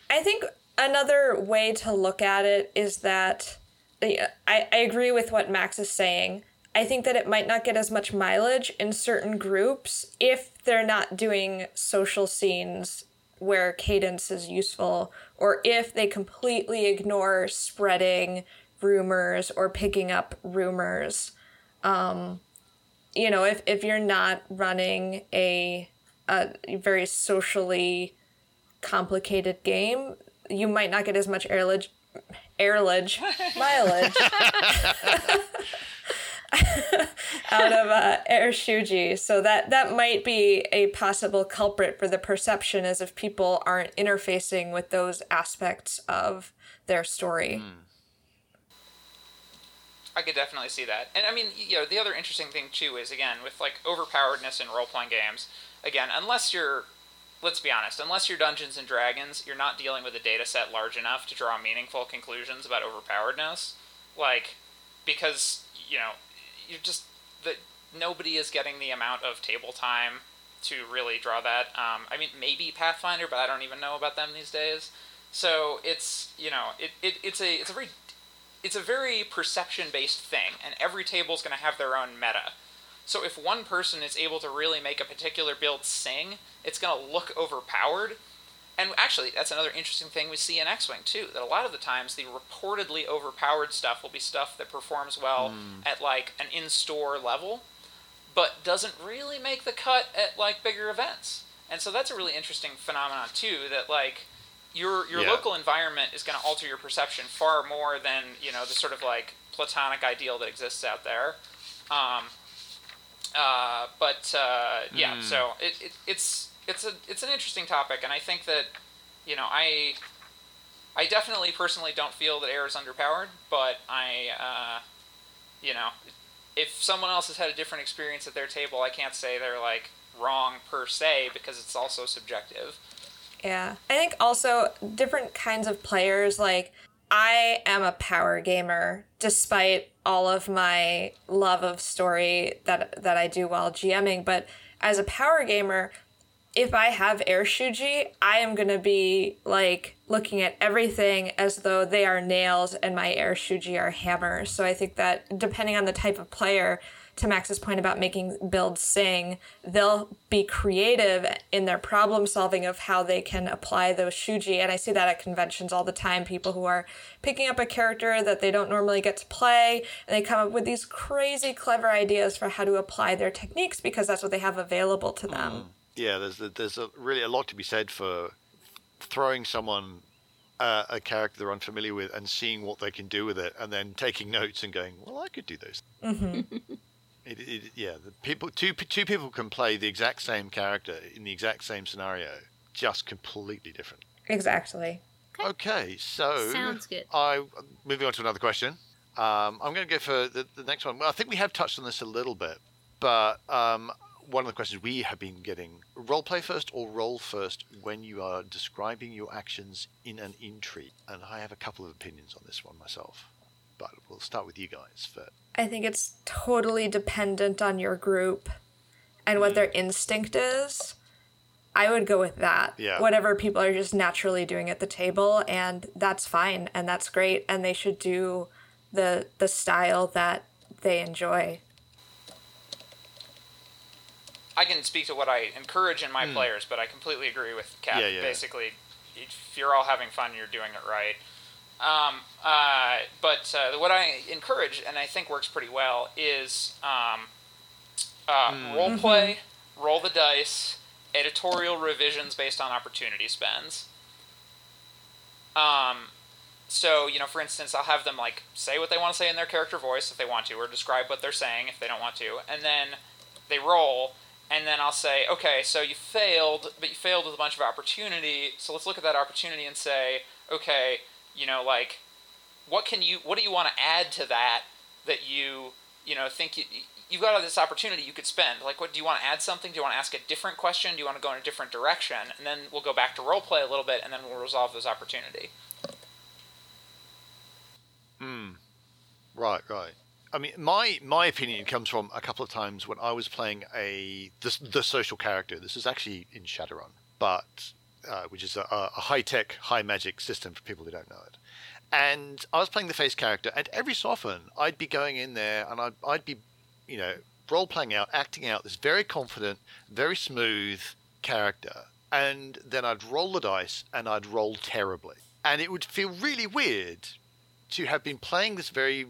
I think another way to look at it is that I, I agree with what Max is saying. I think that it might not get as much mileage in certain groups if they're not doing social scenes where cadence is useful, or if they completely ignore spreading rumors or picking up rumors. Um, you know, if, if you're not running a, a very socially complicated game, you might not get as much airlage, airlage, mileage out of uh, air shuji. So that that might be a possible culprit for the perception, as if people aren't interfacing with those aspects of their story. I could definitely see that. And I mean, you know, the other interesting thing too is again with like overpoweredness in role playing games. Again, unless you're, let's be honest, unless you're Dungeons and Dragons, you're not dealing with a data set large enough to draw meaningful conclusions about overpoweredness. Like, because you know, you're just that nobody is getting the amount of table time to really draw that. Um, I mean, maybe Pathfinder, but I don't even know about them these days. So it's you know, it, it it's a it's a very it's a very perception based thing, and every table is going to have their own meta. So if one person is able to really make a particular build sing, it's going to look overpowered. And actually, that's another interesting thing we see in X Wing too. That a lot of the times the reportedly overpowered stuff will be stuff that performs well at like an in store level, but doesn't really make the cut at like bigger events. And so that's a really interesting phenomenon too. That like your your Yeah. local environment is going to alter your perception far more than you know the sort of like platonic ideal that exists out there. Um, uh, but uh, yeah, so it, it, it's it's a it's an interesting topic, and I think that you know I I definitely personally don't feel that air is underpowered, but I uh, you know if someone else has had a different experience at their table, I can't say they're like wrong per se because it's also subjective. Yeah. I think also different kinds of players, like, I am a power gamer despite all of my love of story that that I do while GMing, but as a power gamer, if I have air shuji, I am going to be like looking at everything as though they are nails and my air shuji are hammers. So I think that depending on the type of player, to Max's point about making builds sing, they'll be creative in their problem solving of how they can apply those shuji. And I see that at conventions all the time. People who are picking up a character that they don't normally get to play, and they come up with these crazy clever ideas for how to apply their techniques because that's what they have available to them. Mm. Yeah, there's there's a, really a lot to be said for throwing someone uh, a character they're unfamiliar with and seeing what they can do with it, and then taking notes and going, "Well, I could do those." It, it, yeah, the people two two people can play the exact same character in the exact same scenario, just completely different. Exactly. Okay, so Sounds good. I moving on to another question. Um, I'm going to go for the, the next one. Well, I think we have touched on this a little bit, but um, one of the questions we have been getting: role play first or roll first when you are describing your actions in an intrigue. And I have a couple of opinions on this one myself, but we'll start with you guys first. I think it's totally dependent on your group and what mm. their instinct is. I would go with that. Yeah. Whatever people are just naturally doing at the table, and that's fine and that's great, and they should do the the style that they enjoy. I can speak to what I encourage in my players, but I completely agree with Kat. Yeah, yeah. Basically, if you're all having fun, you're doing it right. Um, uh, but uh, what I encourage, and I think works pretty well, is um, uh, Hmm. role play, roll the dice, editorial revisions based on opportunity spends. Um, so you know, for instance, I'll have them like say what they want to say in their character voice if they want to, or describe what they're saying if they don't want to, and then they roll, and then I'll say, okay, so you failed, but you failed with a bunch of opportunity. So let's look at that opportunity and say, okay, you know, like, what can you, what do you want to add to that that you, you know, think you, you've got this opportunity you could spend. Like, what do you want to add something? Do you want to ask a different question? Do you want to go in a different direction? And then we'll go back to role play a little bit, and then we'll resolve this opportunity. Hmm. Right, right. I mean, my my opinion comes from a couple of times when I was playing a the, the social character. This is actually in Shadowrun, but uh, which is a, a high tech, high magic system for people who don't know it. And I was playing the face character, and every so often I'd be going in there and I'd, I'd be, you know, role playing out, acting out this very confident, very smooth character, and then I'd roll the dice and I'd roll terribly, and it would feel really weird to have been playing this very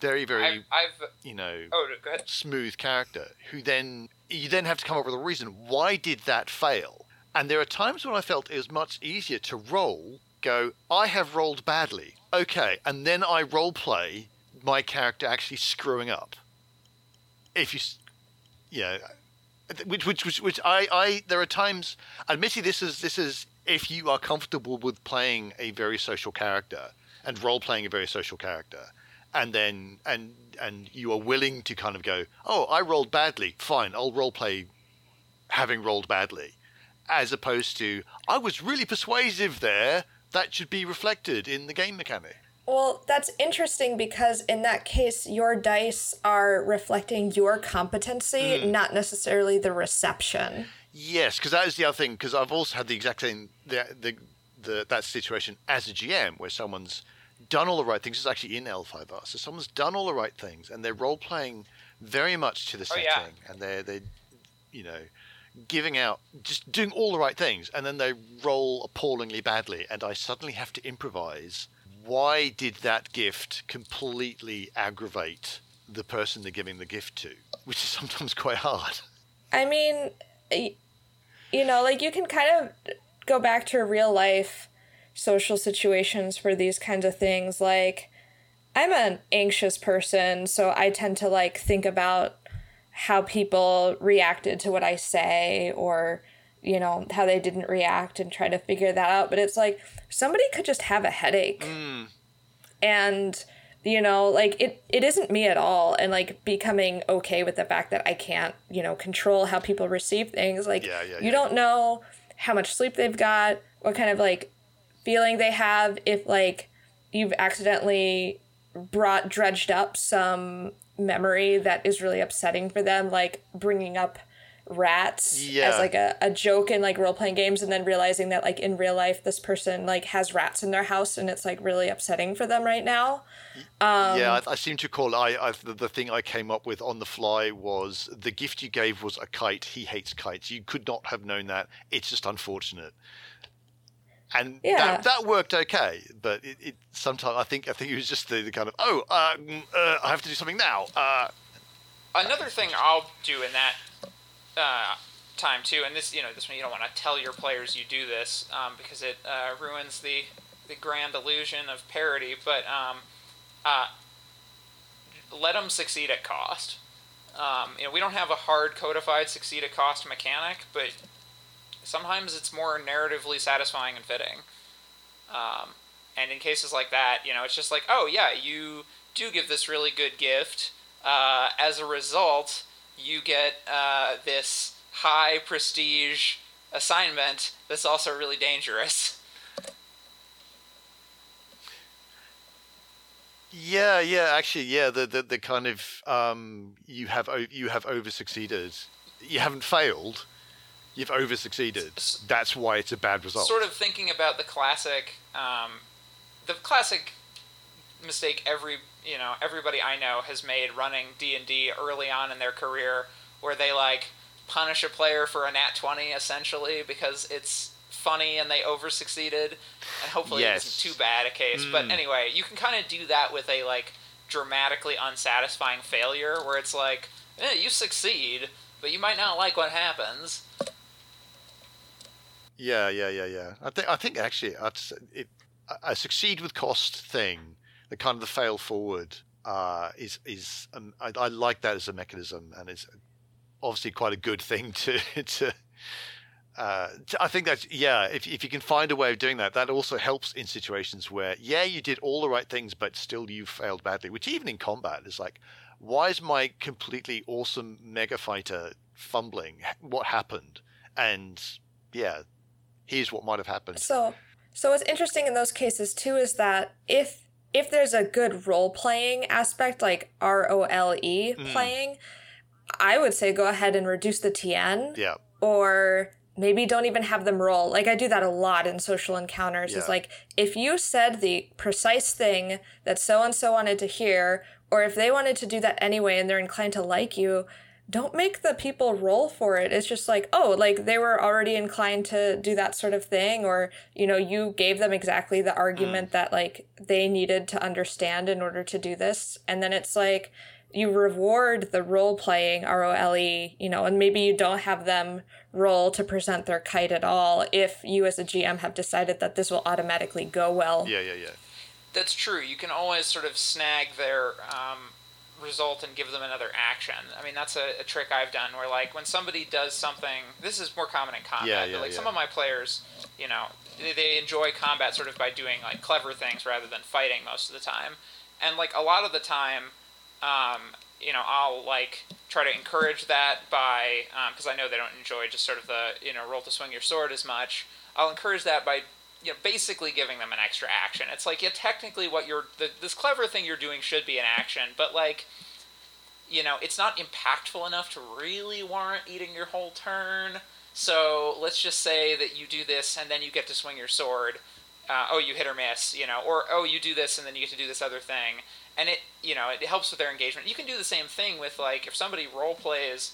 very very I've, I've you know oh smooth character who then you then have to come up with a reason why did that fail. And there are times when i felt it was much easier to roll go i have rolled badly. Okay. And then i role play my character actually screwing up. If you s- yeah which which which, which i i there are times admittedly this is this is if you are comfortable with playing a very social character and role playing a very social character and then and and you are willing to kind of go, oh, I rolled badly. Fine, I'll role play having rolled badly, as opposed to I was really persuasive there. That should be reflected in the game mechanic. Well, that's interesting because in that case, your dice are reflecting your competency, hmm. not necessarily the reception. Yes, because that is the other thing. Because I've also had the exact same the, the the that situation as a GM where someone's done all the right things. It's actually in L5R, so someone's done all the right things and they're role playing very much to the Oh, setting, yeah. and they're they, you know, giving out just doing all the right things, and then they roll appallingly badly, and I suddenly have to improvise. Why did that gift completely aggravate the person they're giving the gift to? Which is sometimes quite hard. I mean, you know, like you can kind of go back to real life social situations for these kinds of things. Like, I'm an anxious person, so I tend to like think about how people reacted to what I say or, you know, how they didn't react and try to figure that out. But it's like somebody could just have a headache. Mm. And you know like it it isn't me at all and like becoming okay with the fact that i can't you know control how people receive things like Yeah, yeah, you yeah. don't know how much sleep they've got what kind of like feeling they have if like you've accidentally brought dredged up some memory that is really upsetting for them like bringing up rats Yeah. as like a, a joke in like role-playing games and then realizing that like in real life this person like has rats in their house and it's like really upsetting for them right now yeah, um, I, I seem to call I, I the, the thing I came up with on the fly was the gift you gave was a kite. He hates kites. You could not have known that. It's just unfortunate. And Yeah. that, that worked okay, but it, it sometimes I think I think it was just the, the kind of oh uh, mm, uh, I have to do something now. Uh, Another thing I'll do in that uh, time too, and this you know this one you don't want to tell your players you do this um, because it uh, ruins the the grand illusion of parody. But um, uh, let them succeed at cost. Um, you know we don't have a hard codified succeed at cost mechanic, but sometimes it's more narratively satisfying and fitting. Um, and in cases like that, you know, it's just like, oh yeah, you do give this really good gift. Uh, as a result, you get uh, this high prestige assignment that's also really dangerous. yeah, yeah, actually, yeah. The the, the kind of um, you have you have over succeeded. You haven't failed. You've over succeeded. That's why it's a bad result. Sort of thinking about the classic, um, the classic mistake every you know everybody I know has made running D and D early on in their career, where they like punish a player for a nat twenty essentially because it's funny and they over succeeded, and hopefully it Yes. isn't too bad a case. But Mm. anyway, you can kind of do that with a like dramatically unsatisfying failure, where it's like, eh, you succeed, but you might not like what happens. Yeah, yeah, yeah, yeah. I think I think actually I'd it, a- a succeed with cost thing, the kind of the fail forward, uh, is is um, I, I like that as a mechanism, and it's obviously quite a good thing to to. Uh, I think that's yeah. If if you can find a way of doing that, that also helps in situations where yeah, you did all the right things, but still you failed badly. Which even in combat is like, why is my completely awesome mega fighter fumbling? What happened? And yeah, here's what might have happened. So, so what's interesting in those cases too is that if if there's a good role playing aspect, like R O L E Mm. playing, I would say go ahead and reduce the TN, Yeah, or maybe don't even have them roll. Like I do that a lot in social encounters. Yeah. Is like if you said the precise thing that so and so wanted to hear, or if they wanted to do that anyway and they're inclined to like you, don't make the people roll for it. It's just like, oh, like they were already inclined to do that sort of thing, or you know, you gave them exactly the argument that like they needed to understand in order to do this, and then it's like you reward the role playing R O L E, you know, and maybe you don't have them roll to present their kite at all if you as a GM have decided that this will automatically go well. yeah, yeah, yeah. That's true. You can always sort of snag their um, result and give them another action. I mean, that's a, a trick I've done where, like, when somebody does something, this is more common in combat. Yeah, but, yeah, like, some of my players, you know, they, they enjoy combat sort of by doing like clever things rather than fighting most of the time. And like a lot of the time, um, you know, I'll like try to encourage that by because I know they don't enjoy just sort of the you know roll to swing your sword as much. I'll encourage that by you know basically giving them an extra action. It's like yeah, technically what you're the, this clever thing you're doing should be an action, but like you know it's not impactful enough to really warrant eating your whole turn. So let's just say that you do this and then you get to swing your sword. Uh, oh, you hit or miss, you know, or oh, you do this and then you get to do this other thing, and it, you know, it helps with their engagement. You can do the same thing with like if somebody role plays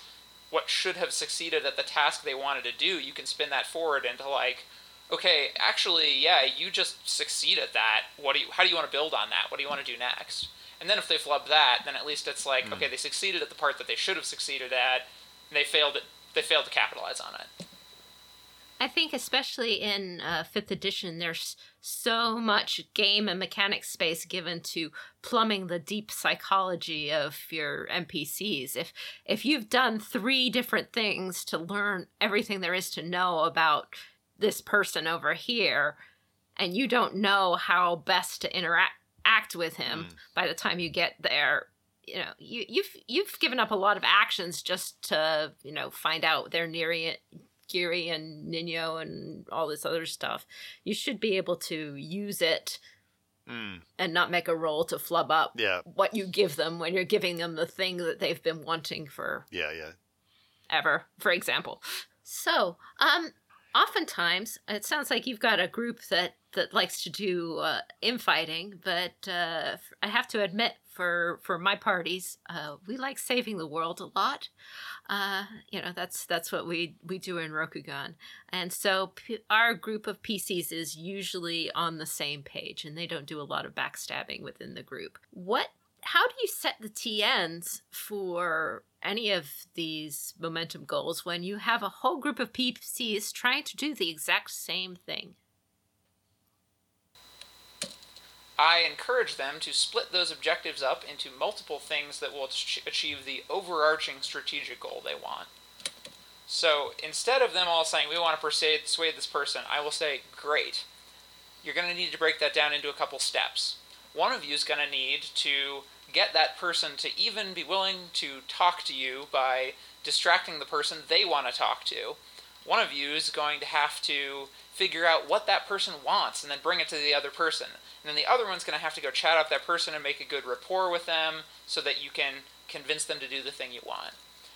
what should have succeeded at the task they wanted to do, you can spin that forward into like, okay, actually, yeah, you just succeed at that. What do you? How do you want to build on that? What do you want to do next? And then if they flub that, then at least it's like, okay, they succeeded at the part that they should have succeeded at, and they failed. It, they failed to capitalize on it. I think, especially in uh, fifth edition, there's so much game and mechanic space given to plumbing the deep psychology of your NPCs. If if you've done three different things to learn everything there is to know about this person over here, and you don't know how best to interact act with him by the time you get there, you know you you've you've given up a lot of actions just to you know find out they're near it. giri and ninjo and all this other stuff. You should be able to use it Mm, and not make a roll to flub up yeah, what you give them when you're giving them the thing that they've been wanting for yeah, yeah. ever, for example. So, um, oftentimes it sounds like you've got a group that that likes to do uh, infighting, but uh, I have to admit, for for my parties, uh, we like saving the world a lot. Uh, you know, that's that's what we we do in Rokugan, and so p- our group of PCs is usually on the same page, and they don't do a lot of backstabbing within the group. What how do you set the TNs for any of these momentum goals when you have a whole group of PCs trying to do the exact same thing? I encourage them to split those objectives up into multiple things that will achieve the overarching strategic goal they want. So instead of them all saying, we want to persuade, this person, I will say, great. You're going to need to break that down into a couple steps. One of you is going to need to get that person to even be willing to talk to you by distracting the person they want to talk to. One of you is going to have to figure out what that person wants and then bring it to the other person. And then the other one's going to have to go chat up that person and make a good rapport with them so that you can convince them to do the thing you want.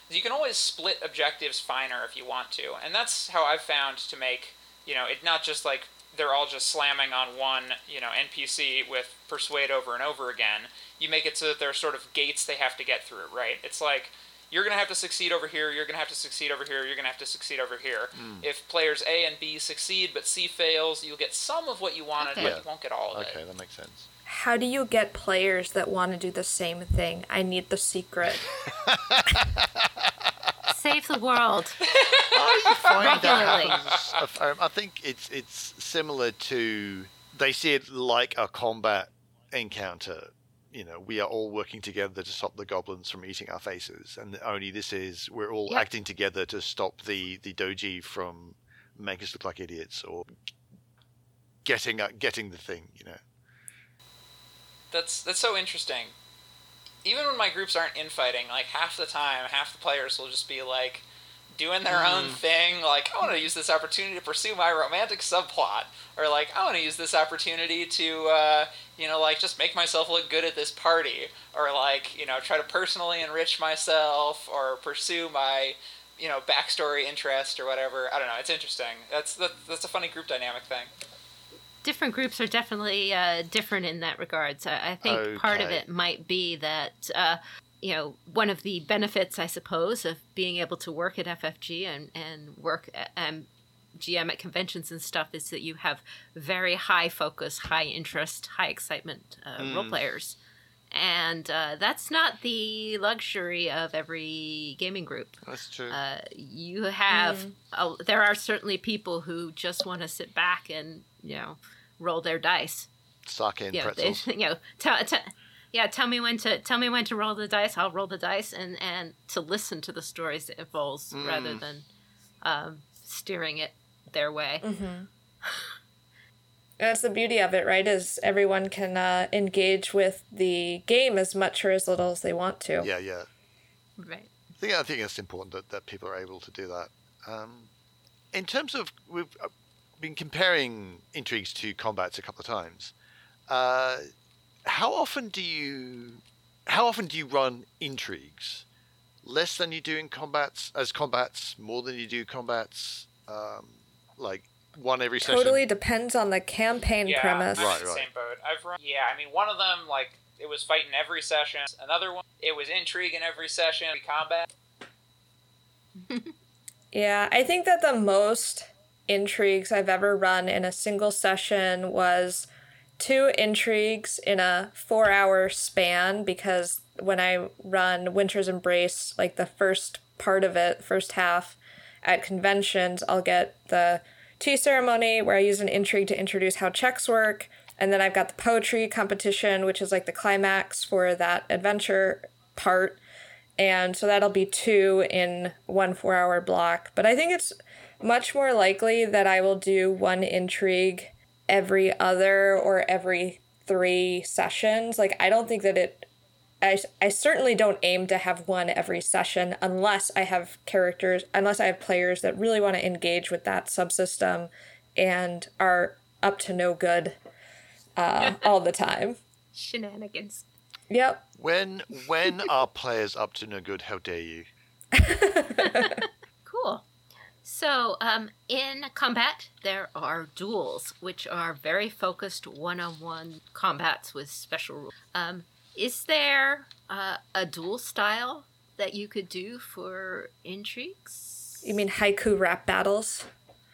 You can always split objectives finer if you want to, and that's how I've found to make you know it not just like they're all just slamming on one you know NPC with persuade over and over again. You make it so that there are sort of gates they have to get through, right? It's like you're going to have to succeed over here, you're going to have to succeed over here, you're going to have to succeed over here. If players A and B succeed but C fails, you'll get some of what you wanted, Okay. but Yeah. you won't get all of Okay, it. Okay, that makes sense. How do you get players that want to do the same thing? I need the secret. Save the world. How do you find that happens? Um, I think it's it's similar to they see it like a combat encounter, you know we are all working together to stop the goblins from eating our faces, and only this is we're all Yep. acting together to stop the the doji from making us look like idiots or getting uh, getting the thing. You know. That's that's so interesting. Even when my groups aren't infighting, like half the time, half the players will just be like doing their own thing. Like, I want to use this opportunity to pursue my romantic subplot, or like, I want to use this opportunity to, uh, you know, like just make myself look good at this party, or like, you know, try to personally enrich myself, or pursue my, you know, backstory interest or whatever. I don't know. It's interesting. That's that, that's a funny group dynamic thing. different groups are definitely uh, different in that regard. So I think part of it might be that uh, you know one of the benefits, I suppose, of being able to work at FFG and and work at, um, GM at conventions and stuff is that you have very high focus, high interest, high excitement uh, role players. And uh, that's not the luxury of every gaming group. That's true. Uh, you have uh, there are certainly people who just want to sit back and you know roll their dice. Sake and You know, they, you know, tell, tell, yeah, tell me when to tell me when to roll the dice. I'll roll the dice and and to listen to the stories it unfolds rather than um, steering it their way. That's the beauty of it, right? Is everyone can uh, engage with the game as much or as little as they want to. Yeah, yeah. Right. I think I think it's important that, that people are able to do that. Um, in terms of we've uh, been comparing intrigues to combats a couple of times. Uh, how often do you how often do you run intrigues? Less than you do in combats as combats, more than you do combats. Um, like one every session. Totally depends on the campaign yeah, premise. I'm Right, right. same boat. I've run. Yeah, I mean, one of them like it was fighting every session. Another one, it was intrigue in every session. Combat. Yeah, I think that the most intrigues I've ever run in a single session was two intrigues in a four hour span because when I run Winter's Embrace, like the first part of it, first half at conventions, I'll get the tea ceremony where I use an intrigue to introduce how checks work. And then I've got the poetry competition, which is like the climax for that adventure part. And so that'll be two in one four hour block. But I think it's much more likely that I will do one intrigue every other or every three sessions. Like, I don't think that it. I, I certainly don't aim to have one every session unless I have characters, unless I have players that really want to engage with that subsystem and are up to no good uh, all the time. Shenanigans. Yep. When when are players up to no good? How dare you? Cool. So, um, in combat, there are duels, which are very focused one-on-one combats with special rules. Um, is there uh, a duel style that you could do for intrigues? You mean haiku rap battles?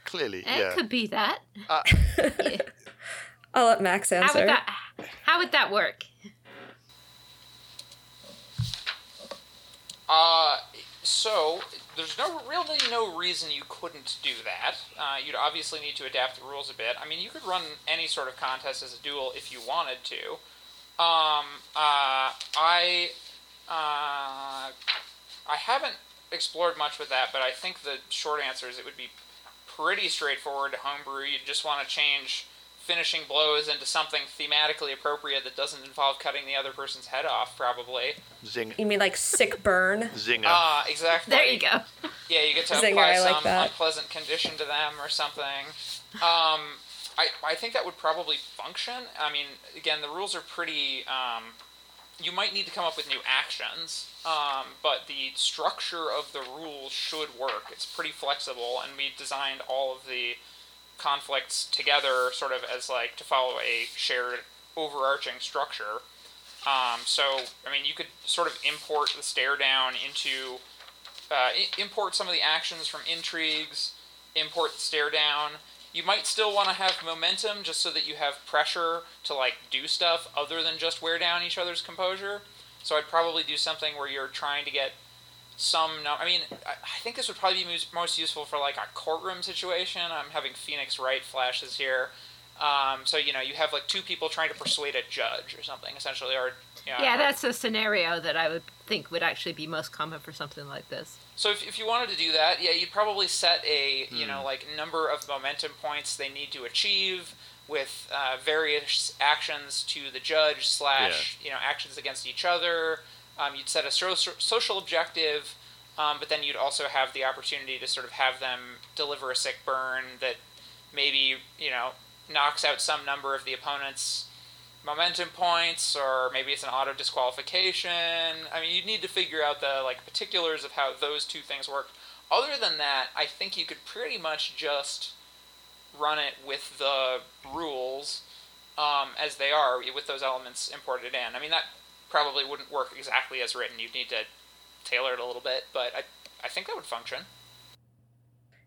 Clearly, It yeah. could be that. Uh, Yeah. I'll let Max How answer. would that? How would that work? Uh, so there's no really no reason you couldn't do that. Uh, you'd obviously need to adapt the rules a bit. I mean, you could run any sort of contest as a duel if you wanted to. Um, uh, I, uh, I haven't explored much with that, but I think the short answer is it would be pretty straightforward to homebrew. You'd just want to change finishing blows into something thematically appropriate that doesn't involve cutting the other person's head off, probably. Zing, You mean like sick burn? zinger. Ah, exactly. There you go. Yeah, you get to Zinger, apply I like some that. unpleasant condition to them or something. Um, I, I think that would probably function. I mean, again, the rules are pretty. Um, you might need to come up with new actions, um, but the structure of the rules should work. It's pretty flexible, and we designed all of the conflicts together, sort of as like to follow a shared overarching structure. Um, so, I mean, you could sort of import the stare down into uh, i- import some of the actions from intrigues, import the stare down. You might still want to have momentum just so that you have pressure to like do stuff other than just wear down each other's composure. So I'd probably do something where you're trying to get some. No, I mean, I, I think this would probably be mus- most useful for like a courtroom situation. I'm having Phoenix Wright flashes here. Um, so you know, you have like two people trying to persuade a judge or something, essentially, or Yeah, Yeah, that's a scenario that I would think would actually be most common for something like this. So if, if you wanted to do that, yeah, you'd probably set a you know like number of momentum points they need to achieve with uh, various actions to the judge slash you know actions against each other. Um, you'd set a so- social objective, um, but then you'd also have the opportunity to sort of have them deliver a sick burn that maybe you know knocks out some number of the opponent's momentum points or maybe it's an auto disqualification. I mean you'd need to figure out the like particulars of how those two things work. Other than that i think you could pretty much just run it with the rules um, as they are with those elements imported in. I mean that probably wouldn't work exactly as written you'd need to tailor it a little bit but i, I think that would function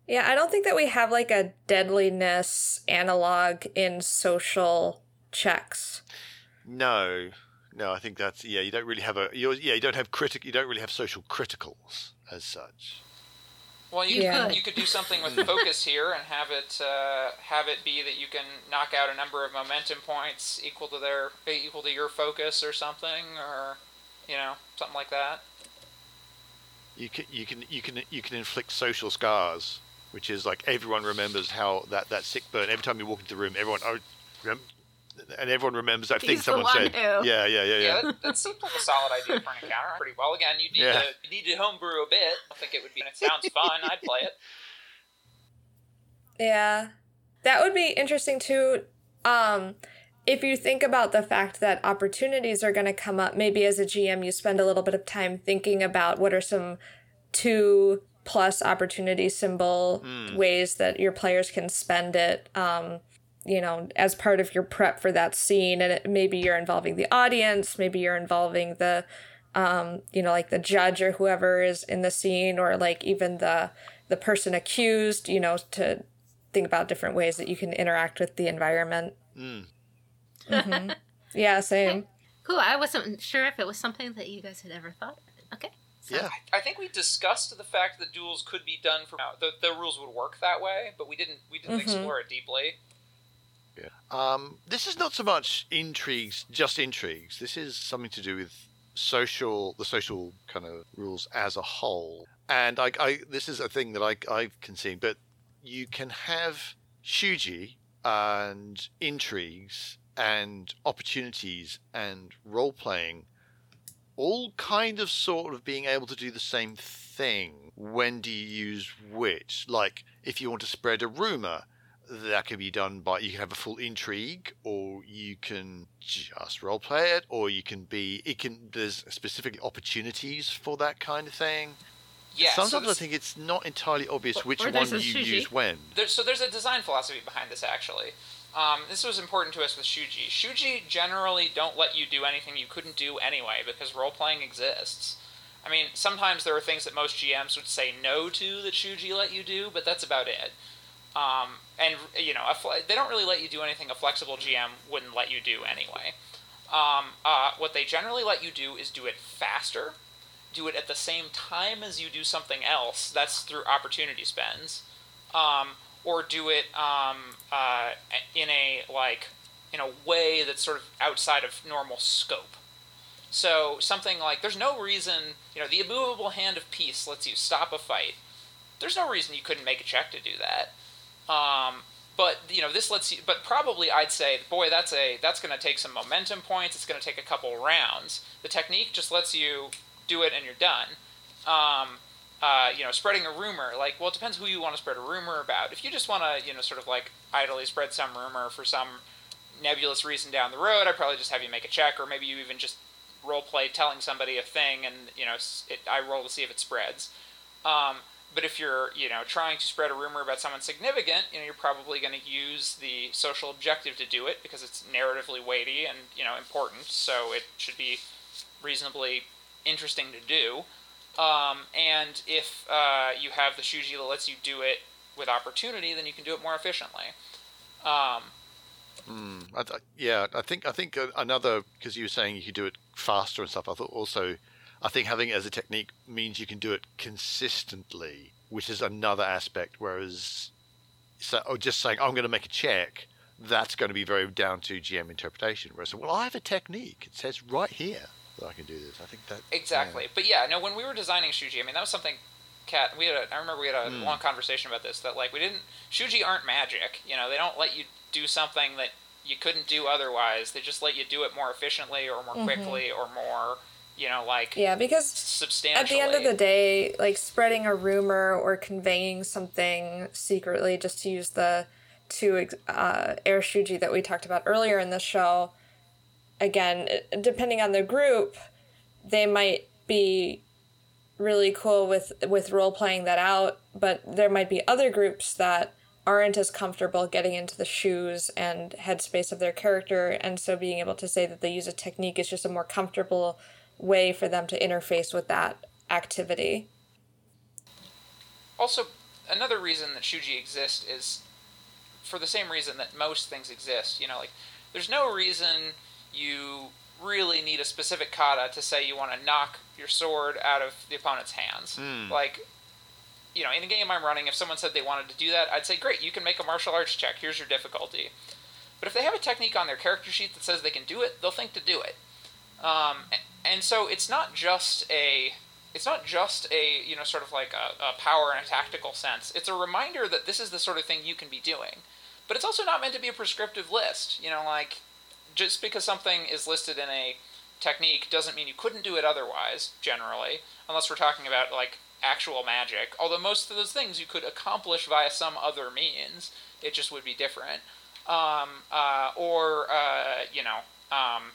Yeah, I don't think that we have like a deadliness analog in social checks. No, no, I think that's yeah. You don't really have a you're, yeah. You don't have critic. You don't really have social criticals as such. Well, you Yeah. could you could do something with focus here and have it uh, have it be that you can knock out a number of momentum points equal to their equal to your focus or something, or you know something like that. You can you can you can you can inflict social scars, which is like everyone remembers how that that sick burn. Every time you walk into the room, everyone oh, rem- and everyone remembers that thing He's the someone said. who- Yeah, yeah, yeah, Yeah, yeah. that, that seems like a solid idea for an encounter. Pretty well. Again, you need Yeah. to you need to homebrew a bit. I think it would be. It sounds fun. I'd play it. Yeah. That would be interesting too. Um, if you think about the fact that opportunities are going to come up, maybe as a GM, you spend a little bit of time thinking about what are some two plus opportunity symbol ways that your players can spend it. Um, you know, as part of your prep for that scene, and it, maybe you're involving the audience, maybe you're involving the, um, you know, like the judge or whoever is in the scene, or like even the the person accused. You know, to think about different ways that you can interact with the environment. Mm. Mhm. yeah, same. Cool. I wasn't sure if it was something that you guys had ever thought of. Okay. So, Yeah. I think we discussed the fact that duels could be done for now, the, the rules would work that way, but we didn't we didn't Mhm. explore it deeply. Um, this is not so much intrigues, just intrigues. This is something to do with social, the social kind of rules as a whole. And I, I this is a thing that I, I can see, but you can have shuji and intrigues and opportunities and role playing all kind of sort of being able to do the same thing. When do you use which? Like, if you want to spread a rumor, that can be done by you can have a full intrigue or you can just role play it or you can be it can there's specific opportunities for that kind of thing Yeah. sometimes this- i think it's not entirely obvious Or- which or one you sushi. use when There's, so there's a design philosophy behind this actually. Um, this was important to us with Shuji. Shuji generally don't let you do anything you couldn't do anyway because role playing exists. I mean, sometimes there are things that most GMs would say no to that Shuji let you do, but that's about it. Um, and you know, a fle- they don't really let you do anything a flexible GM wouldn't let you do anyway. Um, uh, what they generally let you do is do it faster, do it at the same time as you do something else. That's through opportunity spends, um, or do it um, uh, in a like in a way that's sort of outside of normal scope. So something like there's no reason you know the immovable hand of peace lets you stop a fight. There's no reason you couldn't make a check to do that. Um, but you know this lets you. But probably I'd say, boy, that's a that's going to take some momentum points. It's going to take a couple rounds. The technique just lets you do it and you're done. Um, uh, you know, spreading a rumor, like, well, it depends who you want to spread a rumor about. If you just want to, you know, sort of like idly spread some rumor for some nebulous reason down the road, I'd probably just have you make a check, or maybe you even just role play telling somebody a thing, and you know, it, I roll to see if it spreads. Um, but if you're, you know, trying to spread a rumor about someone significant, you know, you're probably going to use the social objective to do it because it's narratively weighty and you know important, so it should be reasonably interesting to do. Um, and if uh, you have the shuji that lets you do it with opportunity, then you can do it more efficiently. Um, Mm, I, I- yeah, I think I think uh, another because you were saying you could do it faster and stuff. I thought also, I think having it as a technique means you can do it consistently, which is another aspect. Whereas, so, or just saying I'm going to make a check that's going to be very down to GM interpretation. Whereas, well, I have a technique. It says right here that I can do this. I think that exactly. yeah. But yeah, no. When we were designing Shuji, I mean, that was something. Kat, we had. A, I remember we had a Hmm. long conversation about this. That like we didn't. Shuji aren't magic. You know, they don't let you do something that you couldn't do otherwise. They just let you do it more efficiently or more quickly or more. You know, like Yeah, because substantially. at the end of the day, like spreading a rumor or conveying something secretly, just to use the two uh, air shuji that we talked about earlier in the show, again, depending on the group, they might be really cool with with role playing that out, but there might be other groups that aren't as comfortable getting into the shoes and headspace of their character, and so being able to say that they use a technique is just a more comfortable way for them to interface with that activity. Also, another reason that Shuji exists is for the same reason that most things exist. You know, like there's no reason you really need a specific kata to say you want to knock your sword out of the opponent's hands. Hmm. Like, you know, in a game I'm running, if someone said they wanted to do that, I'd say, great, you can make a martial arts check. Here's your difficulty. But if they have a technique on their character sheet that says they can do it, they'll think to do it. Um, and so it's not just a it's not just a you know sort of like a, a power in a tactical sense. It's a reminder that this is the sort of thing you can be doing. But it's also not meant to be a prescriptive list. You know, like just because something is listed in a technique doesn't mean you couldn't do it otherwise. Generally, unless we're talking about like actual magic. Although most of those things you could accomplish via some other means. It just would be different. Um, uh, or uh, you know. Um,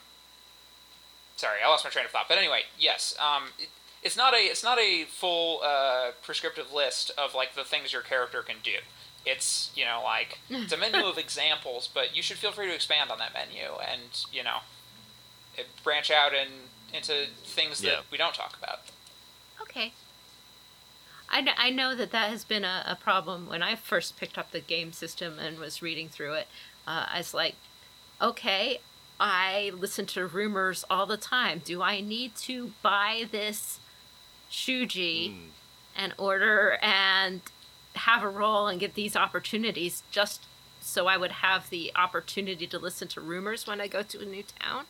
sorry, I lost my train of thought. But anyway, yes, um, it, it's not a it's not a full uh, prescriptive list of like the things your character can do. It's you know like it's a menu of examples, but you should feel free to expand on that menu and you know branch out and into things that Yeah. we don't talk about. Okay. I, kn- I know that that has been a, a problem when I first picked up the game system and was reading through it. Uh, I was like, okay, I listen to rumors all the time. Do I need to buy this shuji Hmm. and order and have a role and get these opportunities just so I would have the opportunity to listen to rumors when I go to a new town?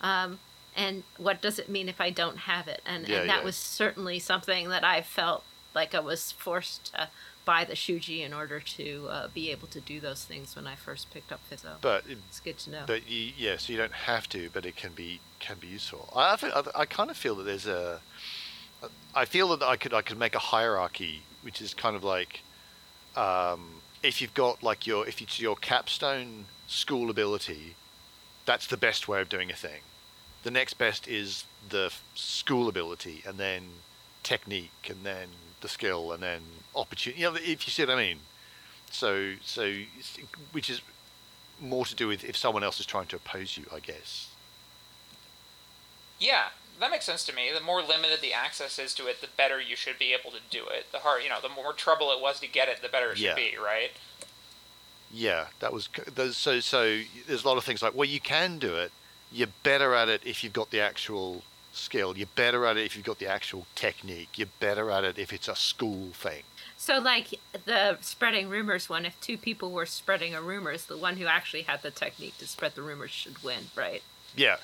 Um, and what does it mean if I don't have it? And, Yeah, and that yeah. was certainly something that I felt like I was forced to buy the shuji in order to uh, be able to do those things when I first picked up Fizzo. But it- it's good to know. But you, yeah, so you don't have to, but it can be can be useful. I I, I, I kind of feel that there's a. I feel that I could I could make a hierarchy, which is kind of like, um, if you've got like your if it's your capstone school ability, that's the best way of doing a thing. The next best is the school ability, and then technique, and then the skill, and then opportunity. You know, if you see what I mean. So so, which is more to do with if someone else is trying to oppose you, I guess. Yeah, that makes sense to me. The more limited the access is to it, the better you should be able to do it. The hard, you know, the more trouble it was to get it, the better it should Yeah. be, right? Yeah, that was So so there's a lot of things like well, you can do it. You're better at it if you've got the actual skill. You're better at it if you've got the actual technique. You're better at it if it's a school thing. So, like the spreading rumors one, if two people were spreading a rumors, the one who actually had the technique to spread the rumors should win, right? Yeah,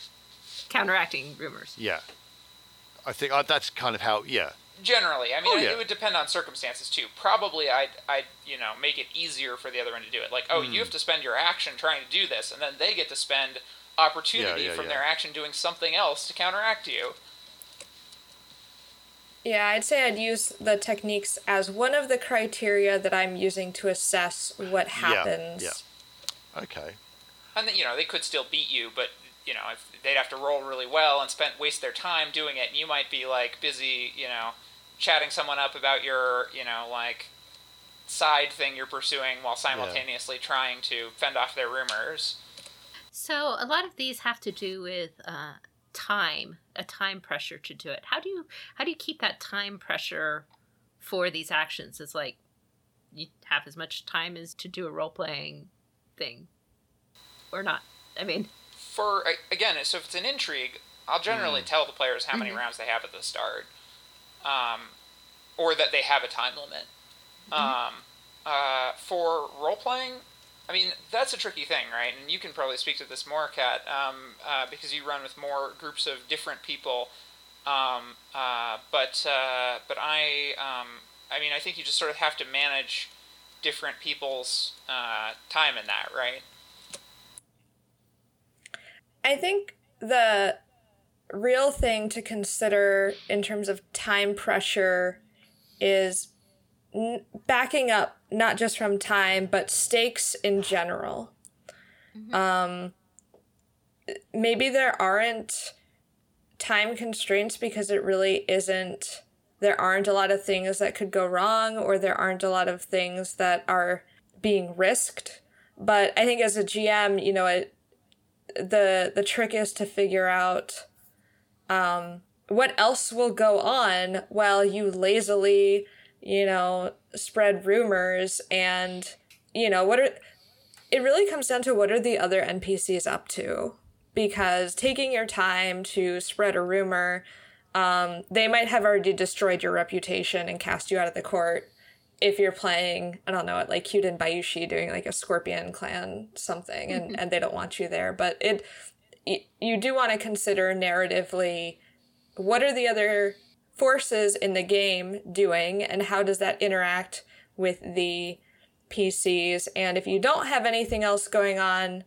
Counteracting rumors. yeah. I think uh, that's kind of how. Yeah, Generally, I mean, Oh, it- yeah. it would depend on circumstances too. Probably, I'd, I'd, you know, make it easier for the other one to do it. Like, oh, Hmm. you have to spend your action trying to do this, and then they get to spend opportunity Yeah, yeah, from yeah. their action doing something else to counteract you. Yeah, I'd say I'd use the techniques as one of the criteria that I'm using to assess what happens. yeah. okay. And then, you know, they could still beat you, but you know, if they'd have to roll really well and spend waste their time doing it, and you might be like busy, you know, chatting someone up about your, you know, like side thing you're pursuing while simultaneously trying to fend off their rumors. So, a lot of these have to do with uh, time, a time pressure to do it. How do you how do you keep that time pressure for these actions? It's like you have as much time as to do a role playing thing, or not. I mean, For again, so if it's an intrigue, I'll generally tell the players how many rounds they have at the start, um, or that they have a time limit. Um, uh, for role playing, I mean, that's a tricky thing, right? And you can probably speak to this more, Kat, um, uh, because you run with more groups of different people. Um, uh, but uh, but I um, I mean, I think you just sort of have to manage different people's uh, time in that, right? I think the real thing to consider in terms of time pressure is n- backing up not just from time but stakes in general. Mm-hmm. Um, maybe there aren't time constraints because it really isn't. There aren't a lot of things that could go wrong, or there aren't a lot of things that are being risked. But I think as a GM, you know, it, the the trick is to figure out um, what else will go on while you lazily, you know, spread rumors and you know what are. It really comes down to what are the other NPCs up to because taking your time to spread a rumor, um, they might have already destroyed your reputation and cast you out of the court if you're playing, I don't know, like Kyuden Bayushi doing like a Scorpion clan something and, mm-hmm. and they don't want you there. But it, you do want to consider narratively what are the other forces in the game doing and how does that interact with the PCs? And if you don't have anything else going on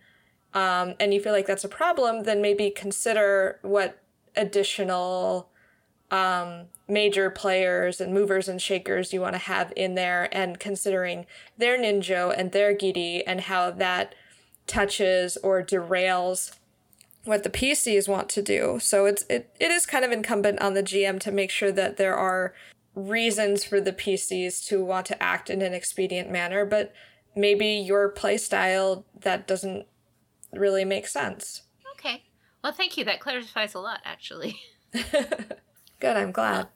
um, and you feel like that's a problem, then maybe consider what additional um, major players and movers and shakers you want to have in there and considering their ninjo and their giri and how that touches or derails what the PCs want to do. So it's it, it is kind of incumbent on the GM to make sure that there are reasons for the PCs to want to act in an expedient manner, but maybe your playstyle that doesn't really make sense. Okay. Well, thank you. That clarifies a lot actually. Good, I'm glad.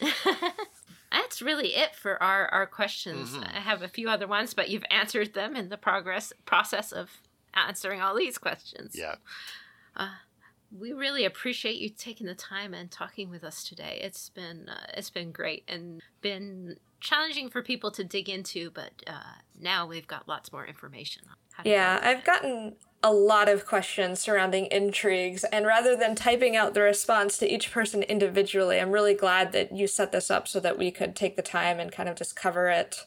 That's really it for our, our questions. Mm-hmm. I have a few other ones, but you've answered them in the progress process of answering all these questions. Yeah. Uh, we really appreciate you taking the time and talking with us today. It's been uh, it's been great and been challenging for people to dig into, but uh, now we've got lots more information. yeah, I've gotten a lot of questions surrounding intrigues, and rather than typing out the response to each person individually, I'm really glad that you set this up so that we could take the time and kind of just cover it.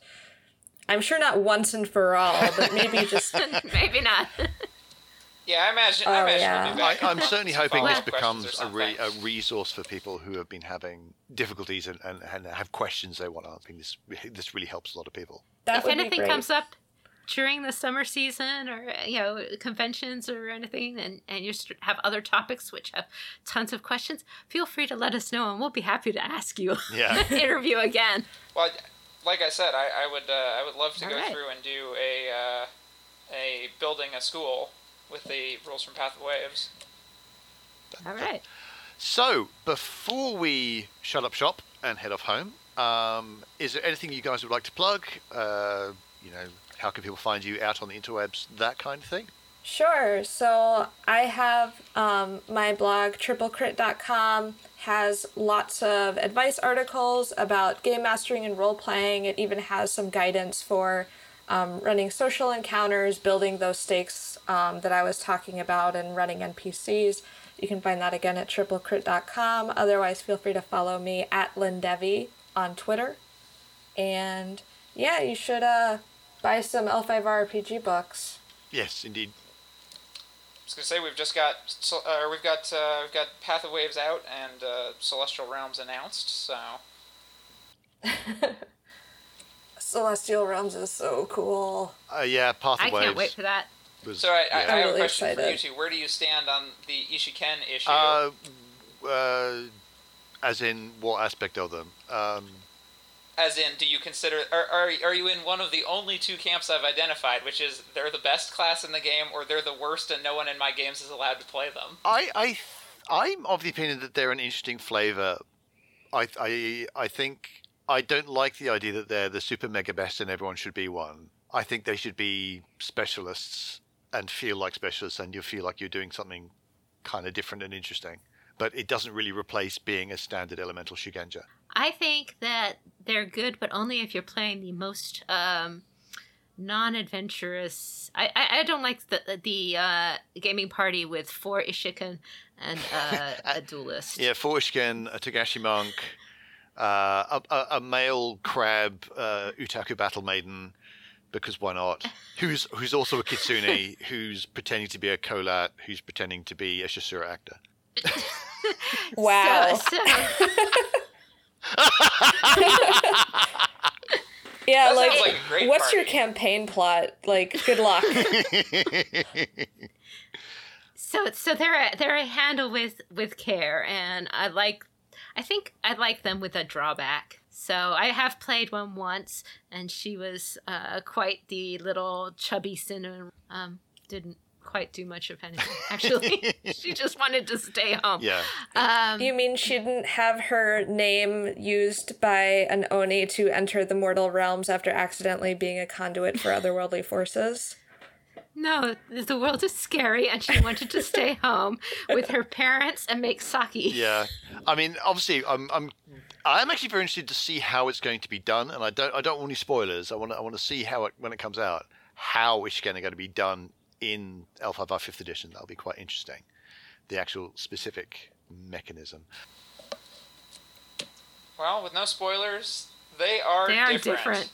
I'm sure not once and for all, but maybe just maybe not. Yeah, I imagine. I oh, imagine yeah. we'll I, am certainly hoping this becomes a, re, a resource for people who have been having difficulties and, and, and have questions they want answering. This this really helps a lot of people. That if anything comes up during the summer season or you know conventions or anything and, and you have other topics which have tons of questions feel free to let us know and we'll be happy to ask you yeah. interview again well like i said i, I would uh, i would love to All go right. through and do a uh, a building a school with the rules from Path of Waves. All right. So before we shut up shop and head off home, um, is there anything you guys would like to plug? Uh, you know, how can people find you out on the interwebs, that kind of thing? Sure. So I have um, my blog, triplecrit.com, has lots of advice articles about game mastering and role playing. It even has some guidance for um, running social encounters, building those stakes um, that I was talking about, and running NPCs. You can find that again at triplecrit.com. Otherwise, feel free to follow me at Lindevi on Twitter. And yeah, you should uh, buy some L5 RPG books. Yes, indeed. I was gonna say we've just got uh, we've got uh, we've got Path of Waves out and uh, Celestial Realms announced, so. Celestial Realms is so cool. Uh, yeah, Path of I Waves. can't wait for that. Was, so I, yeah. I, I have really a question excited. for you two. Where do you stand on the Ishiken issue? Uh, uh, as in what aspect of them? Um, as in, do you consider are, are are you in one of the only two camps I've identified, which is they're the best class in the game, or they're the worst, and no one in my games is allowed to play them? I I I'm of the opinion that they're an interesting flavor. I I I think I don't like the idea that they're the super mega best and everyone should be one. I think they should be specialists and feel like specialists, and you feel like you're doing something kind of different and interesting. But it doesn't really replace being a standard elemental Shugenja. I think that they're good, but only if you're playing the most um, non-adventurous. I I, I don't like the the uh, gaming party with four Ishiken and uh, a duelist. Yeah, four Ishiken, a Togashi monk, uh, a, a, a, male crab, uh, Utaku battle maiden, because why not? Who's who's also a kitsune, who's pretending to be a kolat, who's pretending to be a Shosuro actor. wow. So, so, yeah, That like, like what's party. your campaign plot? Like, good luck. so so they're a, they're a handle with with care, and I like. I think I like them with a drawback. So I have played one once, and she was uh, quite the little chubby sinner. Um, didn't quite do much of anything. Actually, she just wanted to stay home. yeah. Um, you mean she didn't have her name used by an Oni to enter the mortal realms after accidentally being a conduit for otherworldly forces? no, the world is scary, and she wanted to stay home with her parents and make sake. Yeah, I mean, obviously, I'm, I'm, I'm actually very interested to see how it's going to be done, and I don't, I don't want any spoilers. I want, to, I want to see how it when it comes out, how it's going to, going to be done in L5R Fifth Edition. That'll be quite interesting. The actual specific mechanism. Well, with no spoilers, they are They are different. different.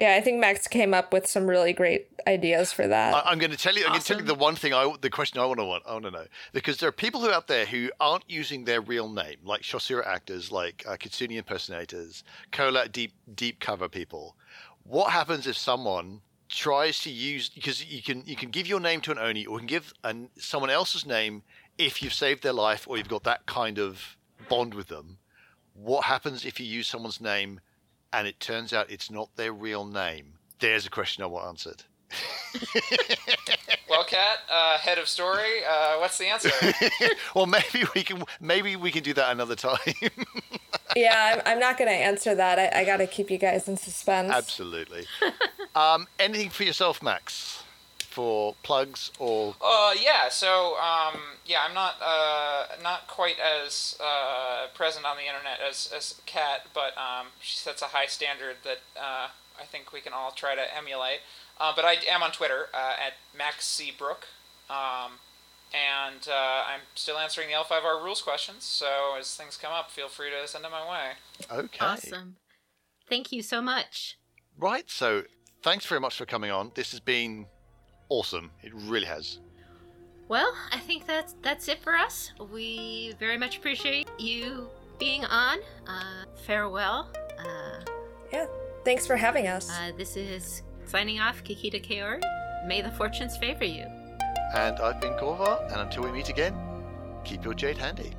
Yeah, I think Max came up with some really great ideas for that. I, I'm going to tell you. I'm going to tell you the one thing. I the question I want to want. I want to know because there are people who out there who aren't using their real name, like Shosuro actors, like uh, Kitsune impersonators, Kolat deep deep cover people. What happens if someone tries to use because you can you can give your name to an oni or you can give an, someone else's name if you've saved their life or you've got that kind of bond with them. What happens if you use someone's name and it turns out it's not their real name? There's a question I want answered. Well, Kat, uh, head of story, uh, what's the answer? well, maybe we can maybe we can do that another time. yeah, I'm, I'm not going to answer that. I, I got to keep you guys in suspense. Absolutely. um, anything for yourself, Max, for plugs or Uh, yeah. So, um, yeah, I'm not uh, not quite as uh, present on the internet as as Kat, but um, she sets a high standard that uh, I think we can all try to emulate. Uh, but I am on Twitter uh, at Max C Brook, um, and uh, I'm still answering the L5R rules questions. So as things come up, feel free to send them my way. okay? Awesome. Thank you so much. Right. So, thanks very much for coming on. This has been awesome. It really has. Well, I think that's that's it for us. We very much appreciate you being on. Uh, farewell. Uh, Yeah, thanks for having us. uh, this is signing off, Kakita Kaori. May the fortunes favor you. And I've been Korvar, and until we meet again, keep your jade handy.